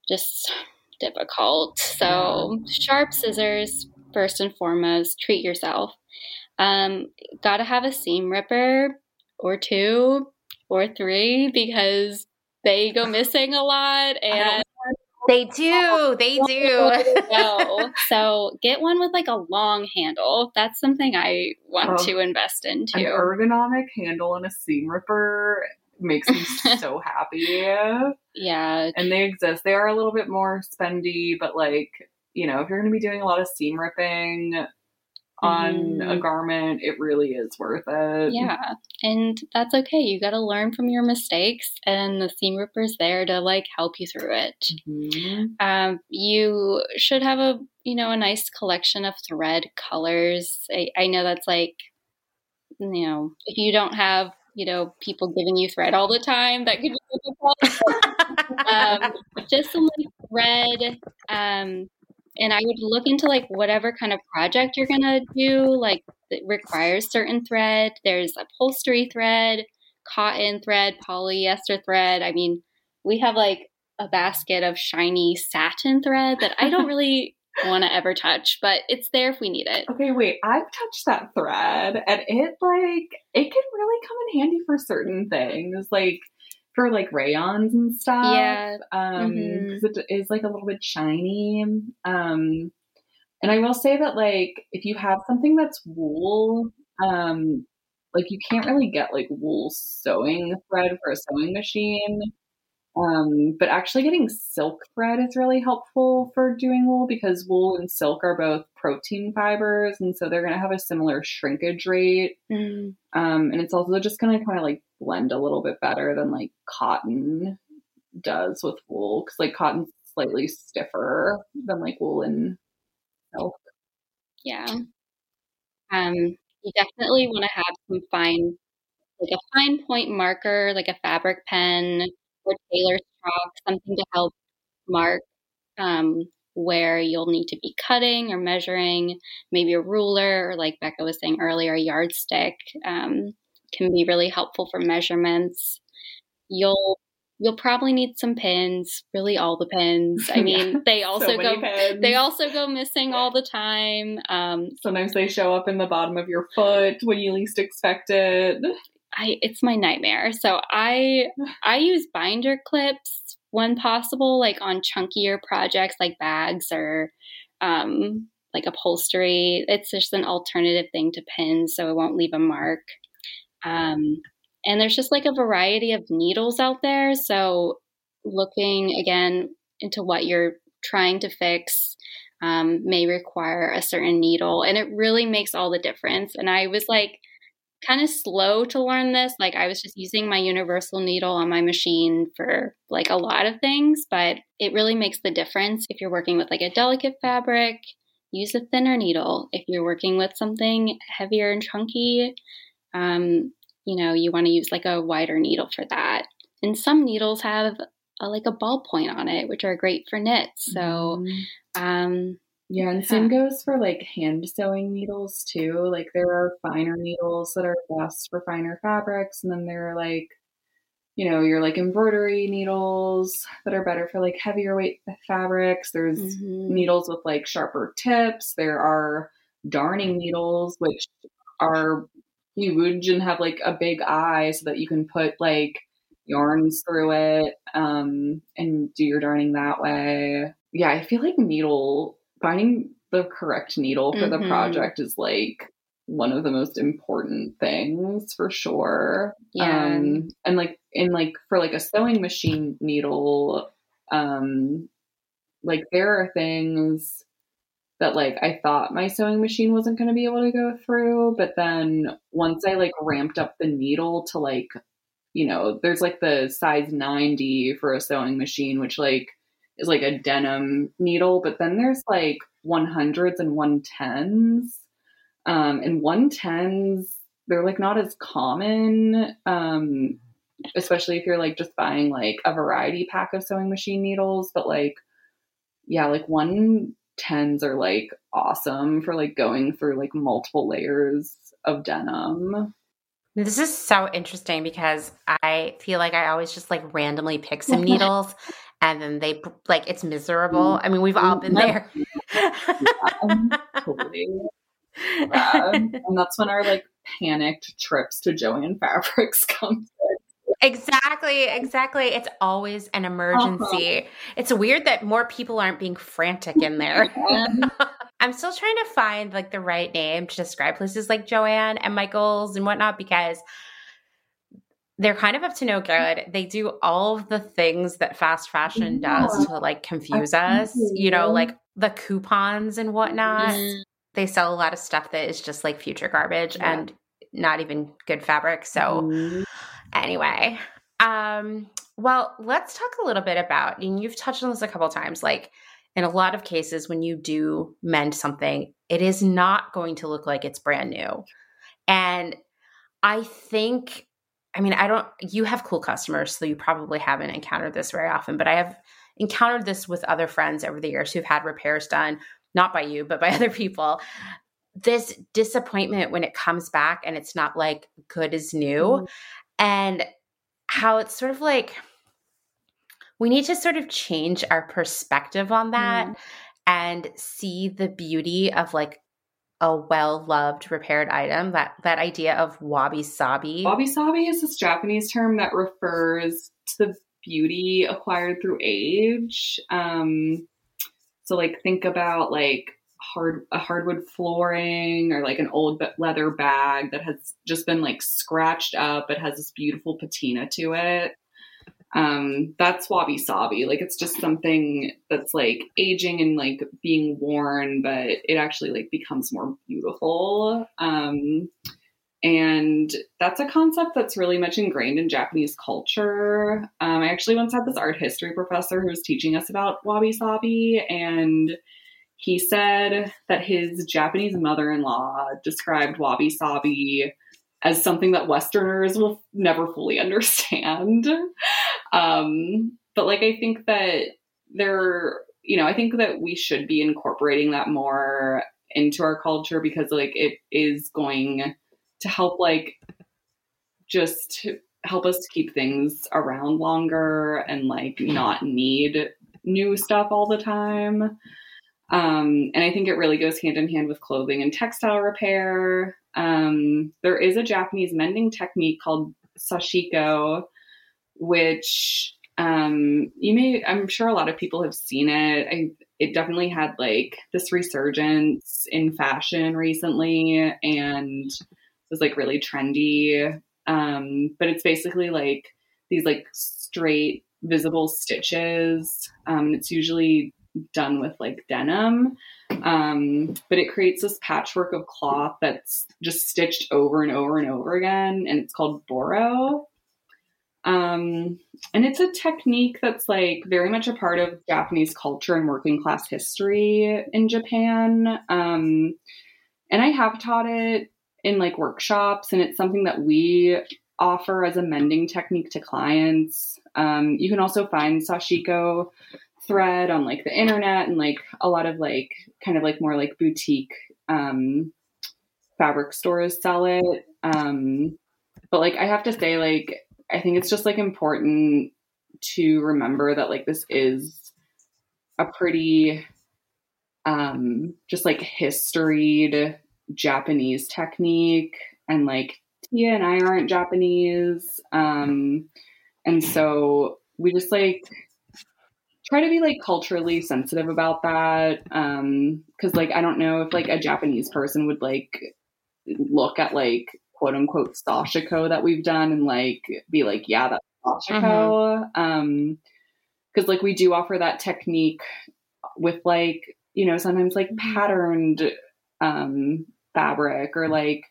just difficult. So, sharp scissors, first and foremost, treat yourself. Um, gotta have a seam ripper or two or three because they go missing a lot and they do. They do. so get one with like a long handle. That's something I want oh, to invest into. An ergonomic handle and a seam ripper makes me so happy. Yeah. And they exist. They are a little bit more spendy, but like, you know, if you're going to be doing a lot of seam ripping on mm. a garment, it really is worth it. Yeah. And that's okay. You got to learn from your mistakes, and the seam ripper's there to like help you through it. Mm-hmm. Um, you should have a, you know, a nice collection of thread colors. I, I know that's like, you know, if you don't have you know, people giving you thread all the time. That could be difficult. um, just some like thread. Um, and I would look into like whatever kind of project you're gonna do, like that requires certain thread. There's upholstery thread, cotton thread, polyester thread. I mean, we have like a basket of shiny satin thread that I don't really want to ever touch, but it's there if we need it. Okay, wait. I've touched that thread and it like it can really come in handy for certain things, like for like rayons and stuff. Yeah. Um, because mm-hmm. it is like a little bit shiny. Um, and I will say that like if you have something that's wool, um, like you can't really get like wool sewing thread for a sewing machine. Um, but actually getting silk thread is really helpful for doing wool because wool and silk are both protein fibers. And so they're going to have a similar shrinkage rate. Mm. Um, and it's also just going to kind of like blend a little bit better than like cotton does with wool. Cause like cotton's slightly stiffer than like wool and silk. Yeah. Um, you definitely want to have some fine, like a fine point marker, like a fabric pen or tailor chalk, something to help mark um, where you'll need to be cutting or measuring, maybe a ruler, or like Becca was saying earlier, a yardstick um, can be really helpful for measurements. You'll you'll probably need some pins, really all the pins. I mean, yeah, they also so go pins. they also go missing all the time. Um, Sometimes they show up in the bottom of your foot when you least expect it. I it's my nightmare. So I I use binder clips when possible, like on chunkier projects like bags or um, like upholstery. It's just an alternative thing to pins, so it won't leave a mark. Um, and there's just like a variety of needles out there. So looking again into what you're trying to fix um, may require a certain needle, and it really makes all the difference. And I was like kind of slow to learn this. Like I was just using my universal needle on my machine for like a lot of things, but it really makes the difference if you're working with like a delicate fabric. Use a thinner needle. If you're working with something heavier and chunky, um, you know, you want to use like a wider needle for that. And some needles have a, like a ballpoint on it, which are great for knits. So, mm-hmm. um, yeah, and same goes for like hand sewing needles too. Like there are finer needles that are best for finer fabrics, and then there are like, you know, your like embroidery needles that are better for like heavier weight fabrics. There's mm-hmm. needles with like sharper tips. There are darning needles, which are huge and have like a big eye so that you can put like yarns through it um, and do your darning that way. Yeah, I feel like needle finding the correct needle for mm-hmm. the project is like one of the most important things for sure. Yeah. Um, and like in like for like a sewing machine needle, um, like there are things that like I thought my sewing machine wasn't going to be able to go through, but then once I like ramped up the needle to like, you know, there's like the size 90 for a sewing machine, which like is like a denim needle, but then there's like 100s and 110s. Um, and 110s, they're like not as common, um, especially if you're like just buying like a variety pack of sewing machine needles. But like, yeah, like 110s are like awesome for like going through like multiple layers of denim. This is so interesting because I feel like I always just like randomly pick some needles and then they like it's miserable. I mean, we've all been there. totally. And that's when our like panicked trips to Joann Fabrics come. Exactly, exactly. It's always an emergency. Uh-huh. It's weird that more people aren't being frantic in there. I'm still trying to find like the right name to describe places like Joann and Michaels and whatnot because they're kind of up to no good. They do all of the things that fast fashion does to like confuse us, you know, like the coupons and whatnot. Mm-hmm. They sell a lot of stuff that is just like future garbage yeah. and not even good fabric. So, mm-hmm. anyway, um, well, let's talk a little bit about, and you've touched on this a couple times, like in a lot of cases, when you do mend something, it is not going to look like it's brand new. And I think I mean, I don't, you have cool customers, so you probably haven't encountered this very often, but I have encountered this with other friends over the years who've had repairs done, not by you, but by other people. This disappointment when it comes back and it's not like good as new, mm. and how it's sort of like we need to sort of change our perspective on that mm. and see the beauty of like a well-loved repaired item that that idea of wabi sabi wabi sabi is this japanese term that refers to the beauty acquired through age. Um so like think about like hard a hardwood flooring or like an old leather bag that has just been like scratched up it has this beautiful patina to it um, that's wabi sabi. Like it's just something that's like aging and like being worn, but it actually like becomes more beautiful. Um, and that's a concept that's really much ingrained in Japanese culture. Um, I actually once had this art history professor who was teaching us about wabi sabi, and he said that his Japanese mother in law described wabi sabi as something that Westerners will never fully understand. Um, but like, I think that there, you know, I think that we should be incorporating that more into our culture because like it is going to help like just help us keep things around longer and like not need new stuff all the time. Um, and I think it really goes hand in hand with clothing and textile repair. Um, there is a Japanese mending technique called sashiko, which um, you may, I'm sure a lot of people have seen it. I, it definitely had like this resurgence in fashion recently and was like really trendy. Um, but it's basically like these like straight visible stitches. Um, it's usually done with like denim. Um, but it creates this patchwork of cloth that's just stitched over and over and over again. And it's called boro. Um, and it's a technique that's like very much a part of Japanese culture and working class history in Japan. Um, and I have taught it in like workshops, and it's something that we offer as a mending technique to clients. Um, you can also find sashiko thread on like the internet and like a lot of like kind of like more like boutique um, fabric stores sell it. Um, but like I have to say, like I think it's just like important to remember that like this is a pretty um just like historied Japanese technique and like Tia and I aren't Japanese. Um and so we just like try to be like culturally sensitive about that. Um cuz like I don't know if like a Japanese person would like look at like quote unquote sashiko that we've done and like be like, yeah, that's sashiko. Mm-hmm. Um, cause like we do offer that technique with like, you know, sometimes like patterned, um, fabric or like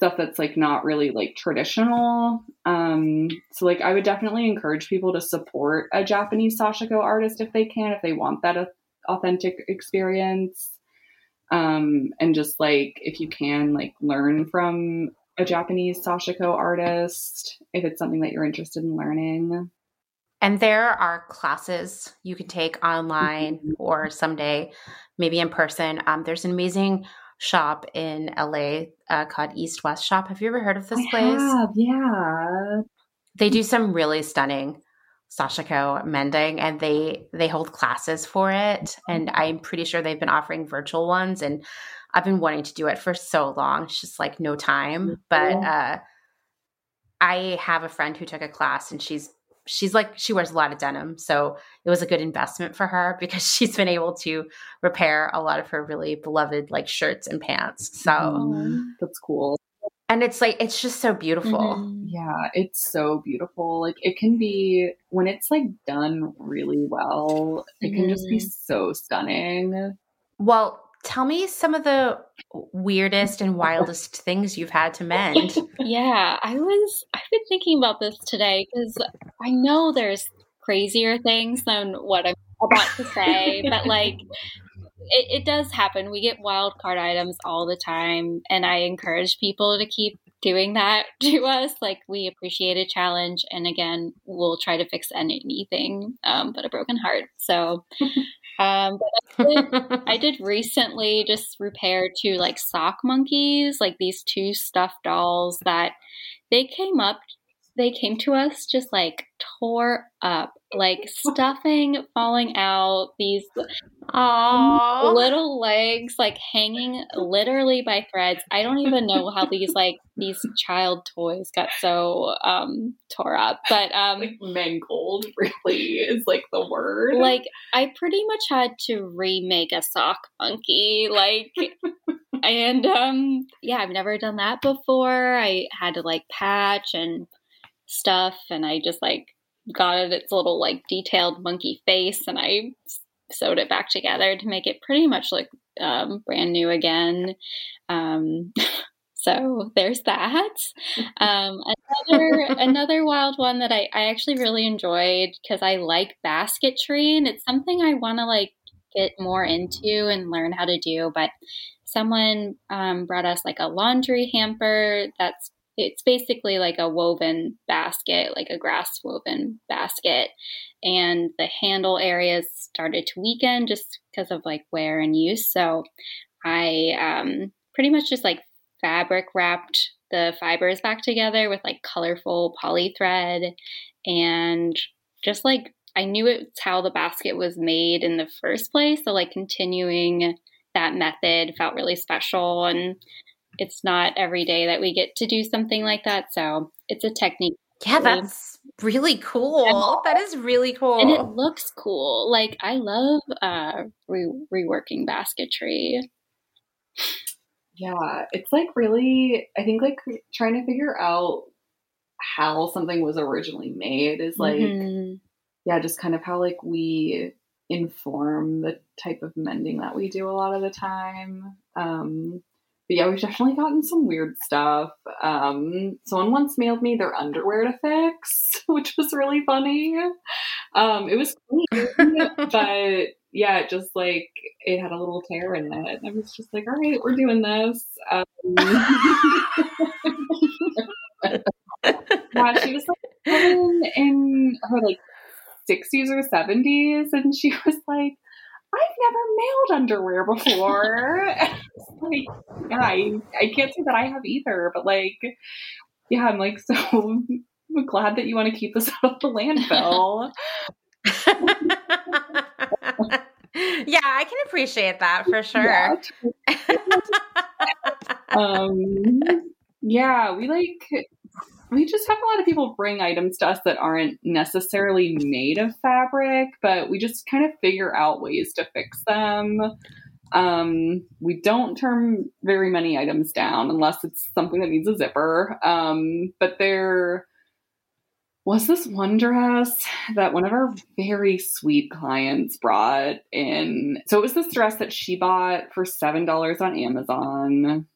stuff that's like not really like traditional. Um, so like I would definitely encourage people to support a Japanese sashiko artist if they can, if they want that authentic experience. Um, and just like if you can like learn from a Japanese sashiko artist if it's something that you're interested in learning. And there are classes you can take online mm-hmm. or someday, maybe in person. Um, there's an amazing shop in LA uh, called East West Shop. Have you ever heard of this I place? Have, yeah. They do some really stunning sashiko mending and they they hold classes for it and i'm pretty sure they've been offering virtual ones and I've been wanting to do it for so long. It's just like no time. But uh, I have a friend who took a class and she's she's like she wears a lot of denim so it was a good investment for her because she's been able to repair a lot of her really beloved like shirts and pants so mm, that's cool and it's like it's just so beautiful mm-hmm. yeah it's so beautiful like it can be when it's like done really well it mm-hmm. can just be mm-hmm. so stunning well tell me some of the weirdest and wildest things you've had to mend. yeah, I was I've been thinking about this today because I know there's crazier things than what I'm about to say, but like it, it does happen. We get wild card items all the time, and I encourage people to keep doing that to us. Like we appreciate a challenge, and again, we'll try to fix anything um, but a broken heart. So um, but I did, I did recently just repair two like sock monkeys, like these two stuffed dolls that they came up, they came to us just like tore up, like stuffing falling out, these Aww. little legs like hanging literally by threads. I don't even know how these like these child toys got so um tore up, but um like mangled really is like the word. Like I pretty much had to remake a sock monkey, like. and um yeah i've never done that before i had to like patch and stuff and I just like got it its little like detailed monkey face and I sewed it back together to make it pretty much like um, brand new again. Um, so there's that. Um, another another wild one that I, I actually really enjoyed because I like basketry and it's something I want to like get more into and learn how to do. But someone um, brought us like a laundry hamper that's it's basically like a woven basket, like a grass woven basket. And the handle areas started to weaken just because of like wear and use. So I um, pretty much just like fabric wrapped the fibers back together with like colorful poly thread and just like I knew it's how the basket was made in the first place. So like continuing that method felt really special and it's not every day that we get to do something like that. So it's a technique. Yeah, that's really cool. That is really cool. And it looks cool. Like I love uh re- reworking basketry. Yeah, it's like really I think like trying to figure out how something was originally made is like mm-hmm. yeah, just kind of how like we inform the type of mending that we do a lot of the time. Um but yeah, we've definitely gotten some weird stuff. Um, someone once mailed me their underwear to fix, which was really funny. Um, it was clean, but yeah, it just like it had a little tear in it. I was just like, all right, we're doing this. Um, yeah, she was like in her like 60s or 70s, and she was like, I've never mailed underwear before. like, yeah, I, I can't say that I have either, but like, yeah, I'm like, so I'm glad that you want to keep this out of the landfill. yeah, I can appreciate that for sure. Yeah. um, yeah, we like we just have a lot of people bring items to us that aren't necessarily made of fabric, but we just kind of figure out ways to fix them. Um, we don't turn very many items down unless it's something that needs a zipper. Um, but there was this one dress that one of our very sweet clients brought in. So it was this dress that she bought for $7 on Amazon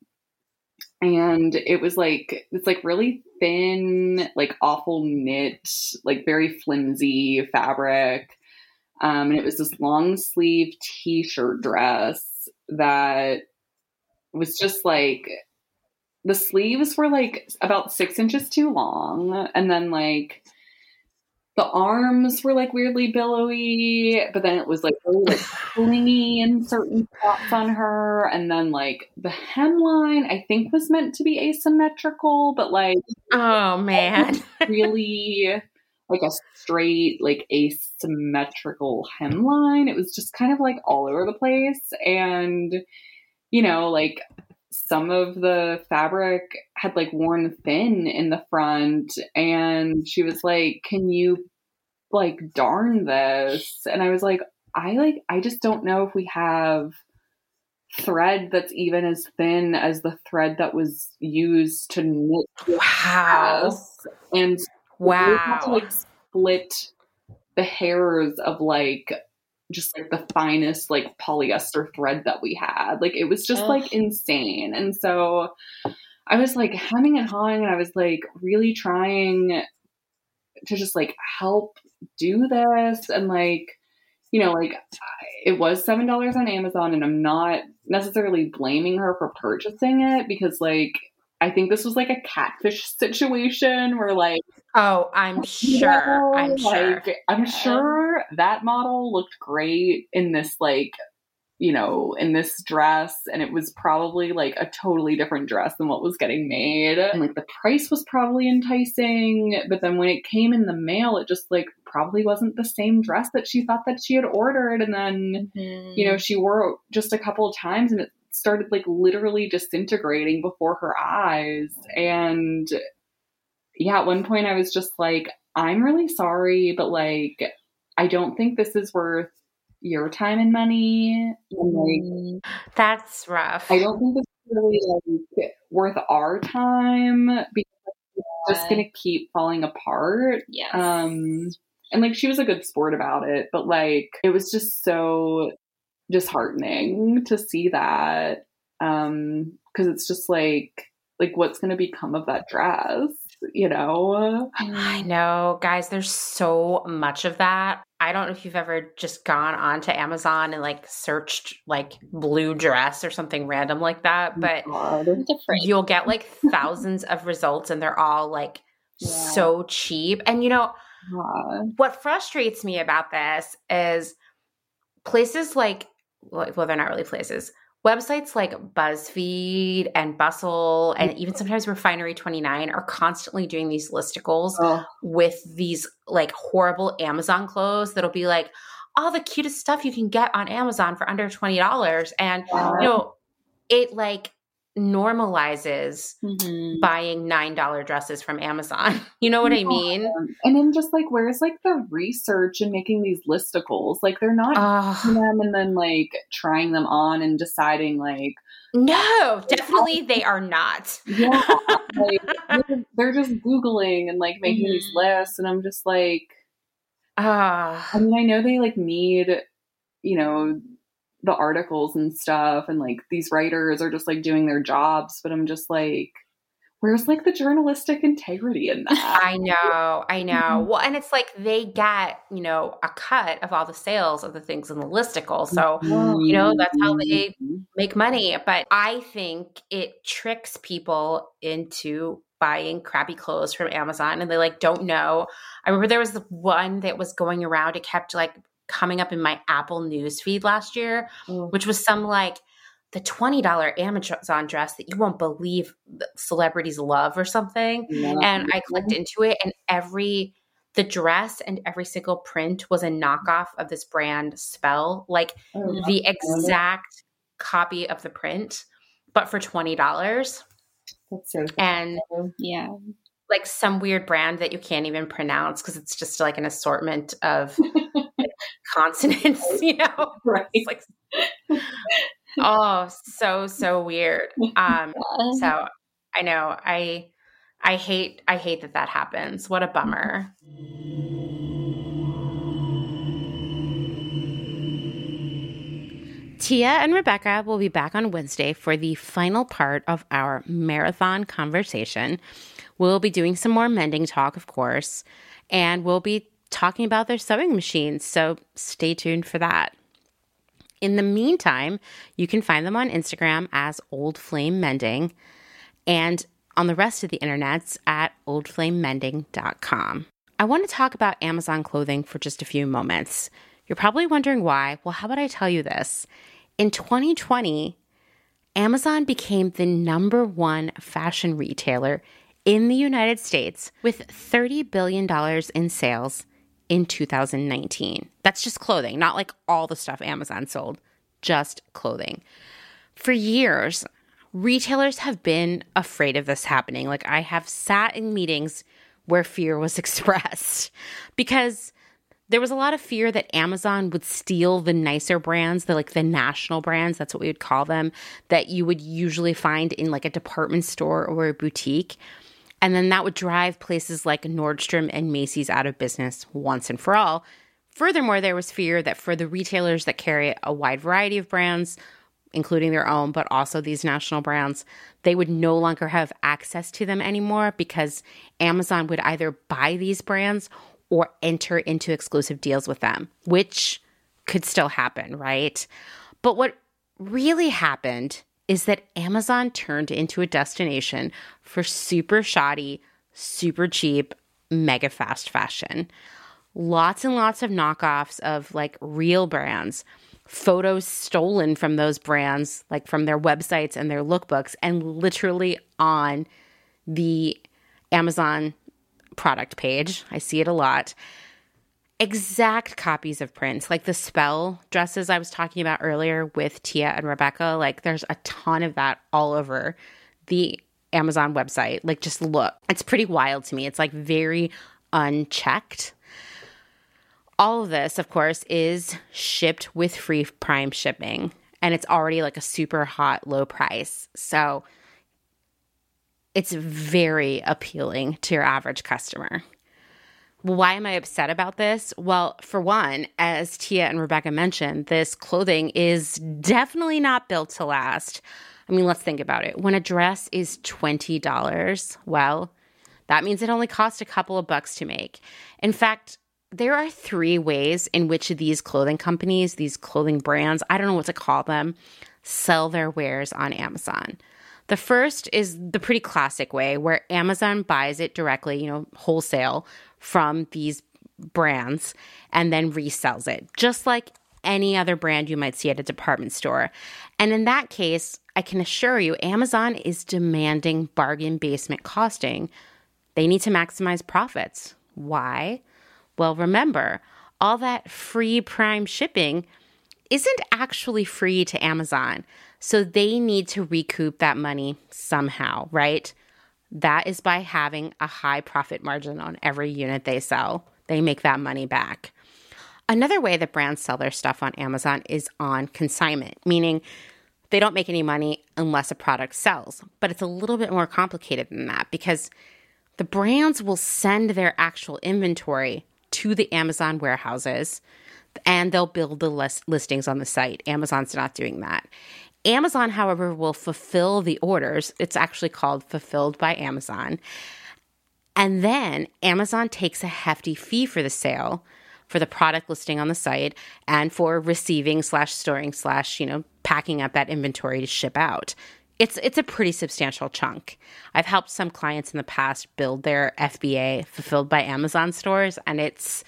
and it was like it's like really thin like awful knit like very flimsy fabric. Um, and it was this long sleeve t-shirt dress that was just like the sleeves were like about six inches too long. And then like the arms were like weirdly billowy, but then it was like really like clingy in certain spots on her. And then like the hemline, I think was meant to be asymmetrical, but like oh man, really like a straight like asymmetrical hemline. It was just kind of like all over the place, and you know like some of the fabric had like worn thin in the front and she was like can you like darn this? And i was like i like i just don't know if we have thread that's even as thin as the thread that was used to knit wow. and wow to like split the hairs of like just like the finest like polyester thread that we had. Like it was just Ugh. like insane. And so I was like hemming and hawing and I was like really trying to just like help do this and like you know like it was seven dollars on amazon and i'm not necessarily blaming her for purchasing it because like I think this was like a catfish situation where like Oh, I'm sure. Know, I'm like, sure. I'm sure that model looked great in this like you know, in this dress, and it was probably like a totally different dress than what was getting made. And like the price was probably enticing, but then when it came in the mail, it just like probably wasn't the same dress that she thought that she had ordered. And then, mm-hmm. you know, she wore it just a couple of times and it started like literally disintegrating before her eyes. And yeah, at one point I was just like, I'm really sorry, but like, I don't think this is worth your time and money. And like, mm, that's rough. I don't think this is really like worth our time because it's just gonna keep falling apart. Yeah. Um, and like she was a good sport about it, but like it was just so disheartening to see that um because it's just like like what's going to become of that dress you know i know guys there's so much of that i don't know if you've ever just gone onto amazon and like searched like blue dress or something random like that oh but you'll get like thousands of results and they're all like yeah. so cheap and you know yeah. what frustrates me about this is places like well, they're not really places. websites like BuzzFeed and Bustle and mm. even sometimes Refinery29 are constantly doing these listicles oh. with these like horrible Amazon clothes that'll be like all the cutest stuff you can get on Amazon for under $20 and you know it like normalizes mm-hmm. buying nine dollar dresses from Amazon. You know what yeah. I mean? And then just like where's like the research and making these listicles? Like they're not uh, them and then like trying them on and deciding like no, definitely they are not. yeah, like they're, they're, just googling and like making mm-hmm. these lists, and I'm just like, ah. Uh, I mean, I know they like need, you know, the articles and stuff and like these writers are just like doing their jobs but i'm just like where's like the journalistic integrity in that i know i know mm-hmm. well and it's like they get you know a cut of all the sales of the things in the listicle so you know that's how they mm-hmm. make money but i think it tricks people into buying crappy clothes from amazon and they like don't know i remember there was the one that was going around it kept like coming up in my Apple news feed last year, mm. which was some like the $20 Amazon dress that you won't believe celebrities love or something. Yeah. And I clicked into it and every the dress and every single print was a knockoff of this brand Spell, like oh, the exact copy of the print, but for $20. That's so and yeah, like some weird brand that you can't even pronounce because it's just like an assortment of consonants, you know? Right. It's like, oh, so, so weird. Um, so I know I, I hate, I hate that that happens. What a bummer. Tia and Rebecca will be back on Wednesday for the final part of our marathon conversation. We'll be doing some more mending talk, of course, and we'll be talking about their sewing machines. So stay tuned for that. In the meantime, you can find them on Instagram as Old Flame Mending and on the rest of the internets at oldflamemending.com. I want to talk about Amazon clothing for just a few moments. You're probably wondering why. Well, how about I tell you this? In 2020, Amazon became the number one fashion retailer in the United States with $30 billion in sales in 2019. That's just clothing, not like all the stuff Amazon sold, just clothing. For years, retailers have been afraid of this happening. Like, I have sat in meetings where fear was expressed because there was a lot of fear that Amazon would steal the nicer brands, the like the national brands, that's what we would call them, that you would usually find in like a department store or a boutique. And then that would drive places like Nordstrom and Macy's out of business once and for all. Furthermore, there was fear that for the retailers that carry a wide variety of brands, including their own, but also these national brands, they would no longer have access to them anymore because Amazon would either buy these brands or enter into exclusive deals with them, which could still happen, right? But what really happened is that Amazon turned into a destination for super shoddy, super cheap, mega fast fashion. Lots and lots of knockoffs of like real brands, photos stolen from those brands, like from their websites and their lookbooks, and literally on the Amazon product page. I see it a lot exact copies of prints, like the Spell dresses I was talking about earlier with Tia and Rebecca. Like there's a ton of that all over the Amazon website. Like just look. It's pretty wild to me. It's like very unchecked. All of this, of course, is shipped with free prime shipping. And it's already like a super hot low price. So it's very appealing to your average customer. Why am I upset about this? Well, for one, as Tia and Rebecca mentioned, this clothing is definitely not built to last. I mean, let's think about it. When a dress is $20, well, that means it only cost a couple of bucks to make. In fact, there are three ways in which these clothing companies, these clothing brands, I don't know what to call them, sell their wares on Amazon. The first is the pretty classic way where Amazon buys it directly, you know, wholesale from these brands and then resells it, just like any other brand you might see at a department store. And in that case, I can assure you, Amazon is demanding bargain basement costing. They need to maximize profits. Why? Well, remember, all that free prime shipping isn't actually free to Amazon. So they need to recoup that money somehow, right? That is by having a high profit margin on every unit they sell. They make that money back. Another way that brands sell their stuff on Amazon is on consignment, meaning they don't make any money unless a product sells. But it's a little bit more complicated than that because the brands will send their actual inventory to the Amazon warehouses and they'll build the list- listings on the site. Amazon's not doing that. Amazon, however, will fulfill the orders. It's actually called Fulfilled by Amazon. And then Amazon takes a hefty fee for the sale for the product listing on the site and for receiving slash storing slash, you know, packing up that inventory to ship out. It's it's a pretty substantial chunk. I've helped some clients in the past build their FBA fulfilled by Amazon stores and it's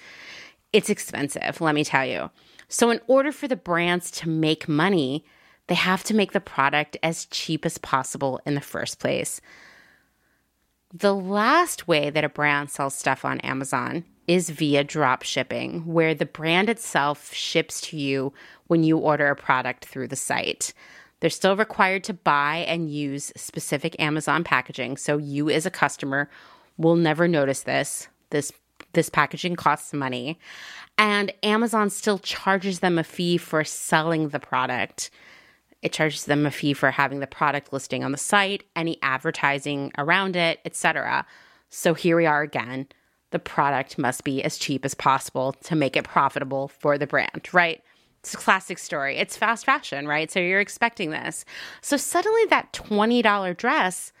it's expensive, let me tell you. So in order for the brands to make money, they have to make the product as cheap as possible in the first place. The last way that a brand sells stuff on Amazon is via drop shipping, where the brand itself ships to you when you order a product through the site. They're still required to buy and use specific Amazon packaging, so you as a customer will never notice this. This this packaging costs money, and Amazon still charges them a fee for selling the product. It charges them a fee for having the product listing on the site, any advertising around it, etc. So here we are again the product must be as cheap as possible to make it profitable for the brand, right? It's a classic story. It's fast fashion, right? So you're expecting this. So suddenly that $20 dress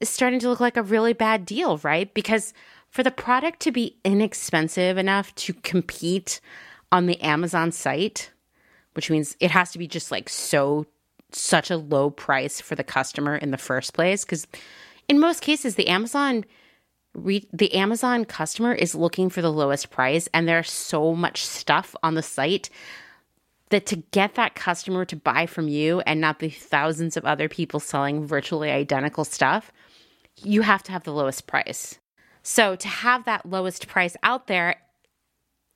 is starting to look like a really bad deal, right? Because for the product to be inexpensive enough to compete on the Amazon site, which means it has to be just like so such a low price for the customer in the first place because in most cases the Amazon re- the Amazon customer is looking for the lowest price, and there's so much stuff on the site that to get that customer to buy from you and not the thousands of other people selling virtually identical stuff, you have to have the lowest price. So to have that lowest price out there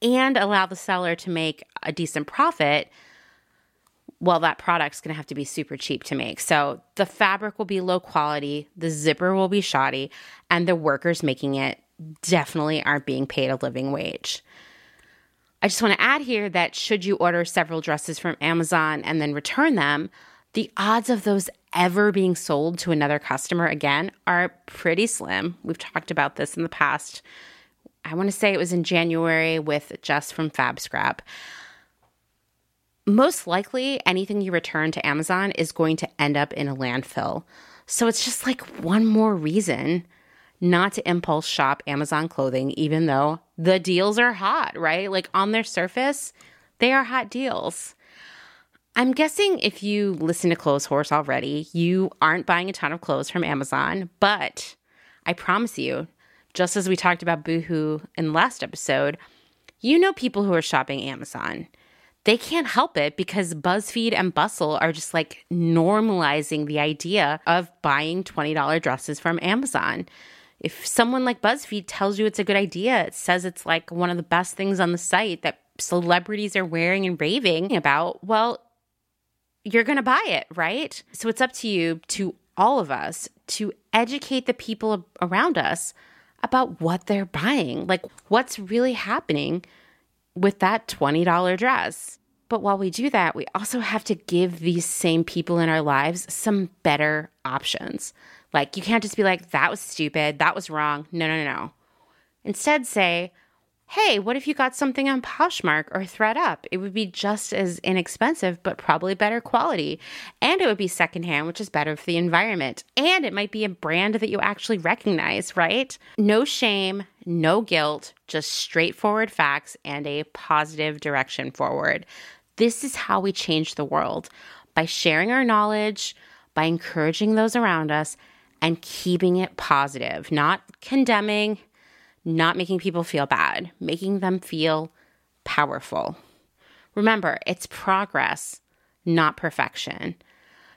and allow the seller to make a decent profit, well, that product's going to have to be super cheap to make. So the fabric will be low quality, the zipper will be shoddy, and the workers making it definitely aren't being paid a living wage. I just want to add here that should you order several dresses from Amazon and then return them, the odds of those ever being sold to another customer again are pretty slim. We've talked about this in the past. I want to say it was in January with Jess from Fab Scrap most likely anything you return to Amazon is going to end up in a landfill. So it's just like one more reason not to impulse shop Amazon clothing, even though the deals are hot, right? Like on their surface, they are hot deals. I'm guessing if you listen to Clotheshorse already, you aren't buying a ton of clothes from Amazon, but I promise you, just as we talked about Boohoo in the last episode, you know people who are shopping Amazon they can't help it because BuzzFeed and Bustle are just like normalizing the idea of buying $20 dresses from Amazon. If someone like BuzzFeed tells you it's a good idea, it says it's like one of the best things on the site that celebrities are wearing and raving about, well, you're going to buy it, right? So it's up to you, to all of us, to educate the people around us about what they're buying, like what's really happening with that $20 dress. But while we do that, we also have to give these same people in our lives some better options. Like, you can't just be like, that was stupid, that was wrong. No, no, no. No. Instead, say, hey, what if you got something on Poshmark or thredUP? It would be just as inexpensive, but probably better quality. And it would be secondhand, which is better for the environment. And it might be a brand that you actually recognize, right? No shame, no guilt, just straightforward facts and a positive direction forward. This is how we change the world by sharing our knowledge, by encouraging those around us, and keeping it positive, not condemning not making people feel bad, making them feel powerful. Remember, it's progress, not perfection.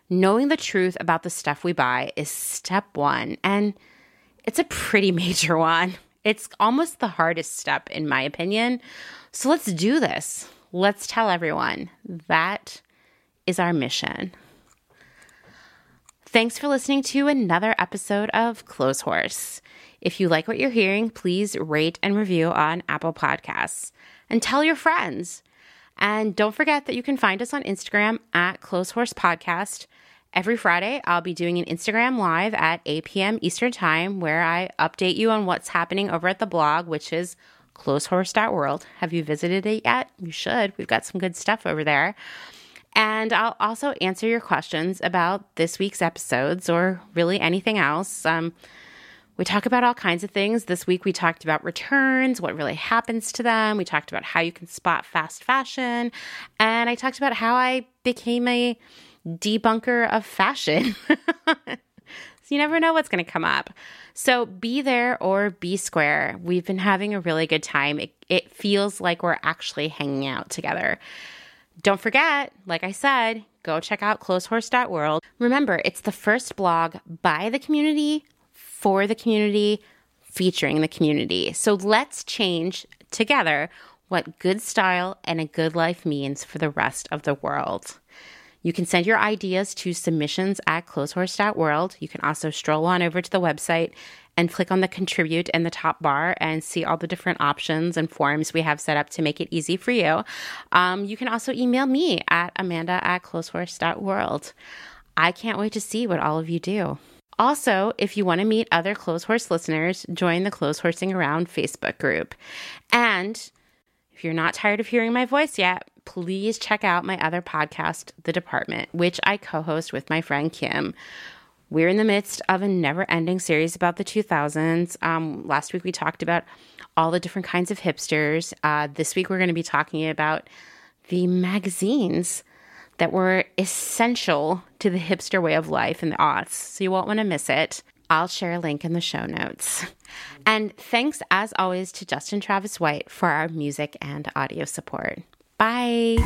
Knowing the truth about the stuff we buy is step one, and it's a pretty major one. It's almost the hardest step, in my opinion. So let's do this. Let's tell everyone. That is our mission. Thanks for listening to another episode of Clotheshorse. If you like what you're hearing, please rate and review on Apple Podcasts and tell your friends. And don't forget that you can find us on Instagram at Clotheshorse Podcast. Every Friday, I'll be doing an Instagram live at 8 p.m. Eastern Time where I update you on what's happening over at the blog, which is clotheshorse.world. Have you visited it yet? You should. We've got some good stuff over there. And I'll also answer your questions about this week's episodes or really anything else. Um, we talk about all kinds of things. This week we talked about returns, what really happens to them. We talked about how you can spot fast fashion. And I talked about how I became a debunker of fashion. so you never know what's going to come up. So be there or be square. We've been having a really good time. It, it feels like we're actually hanging out together. Don't forget, like I said, go check out clotheshorse.world. Remember, it's the first blog by the community, for the community, featuring the community. So let's change together what good style and a good life means for the rest of the world. You can send your ideas to submissions at clotheshorse.world. You can also stroll on over to the website and click on the contribute in the top bar and see all the different options and forms we have set up to make it easy for you. Um, you can also email me at amanda at clotheshorse.world. I can't wait to see what all of you do. Also, if you want to meet other Clotheshorse listeners, join the Clotheshorsing Around Facebook group. And if you're not tired of hearing my voice yet, please check out my other podcast, The Department, which I co host with my friend Kim. We're in the midst of a never ending series about the 2000s. Um, last week we talked about all the different kinds of hipsters. Uh, this week we're going to be talking about the magazines that were essential to the hipster way of life in the aughts. So you won't want to miss it. I'll share a link in the show notes. And thanks, as always, to Justin Travis White for our music and audio support. Bye.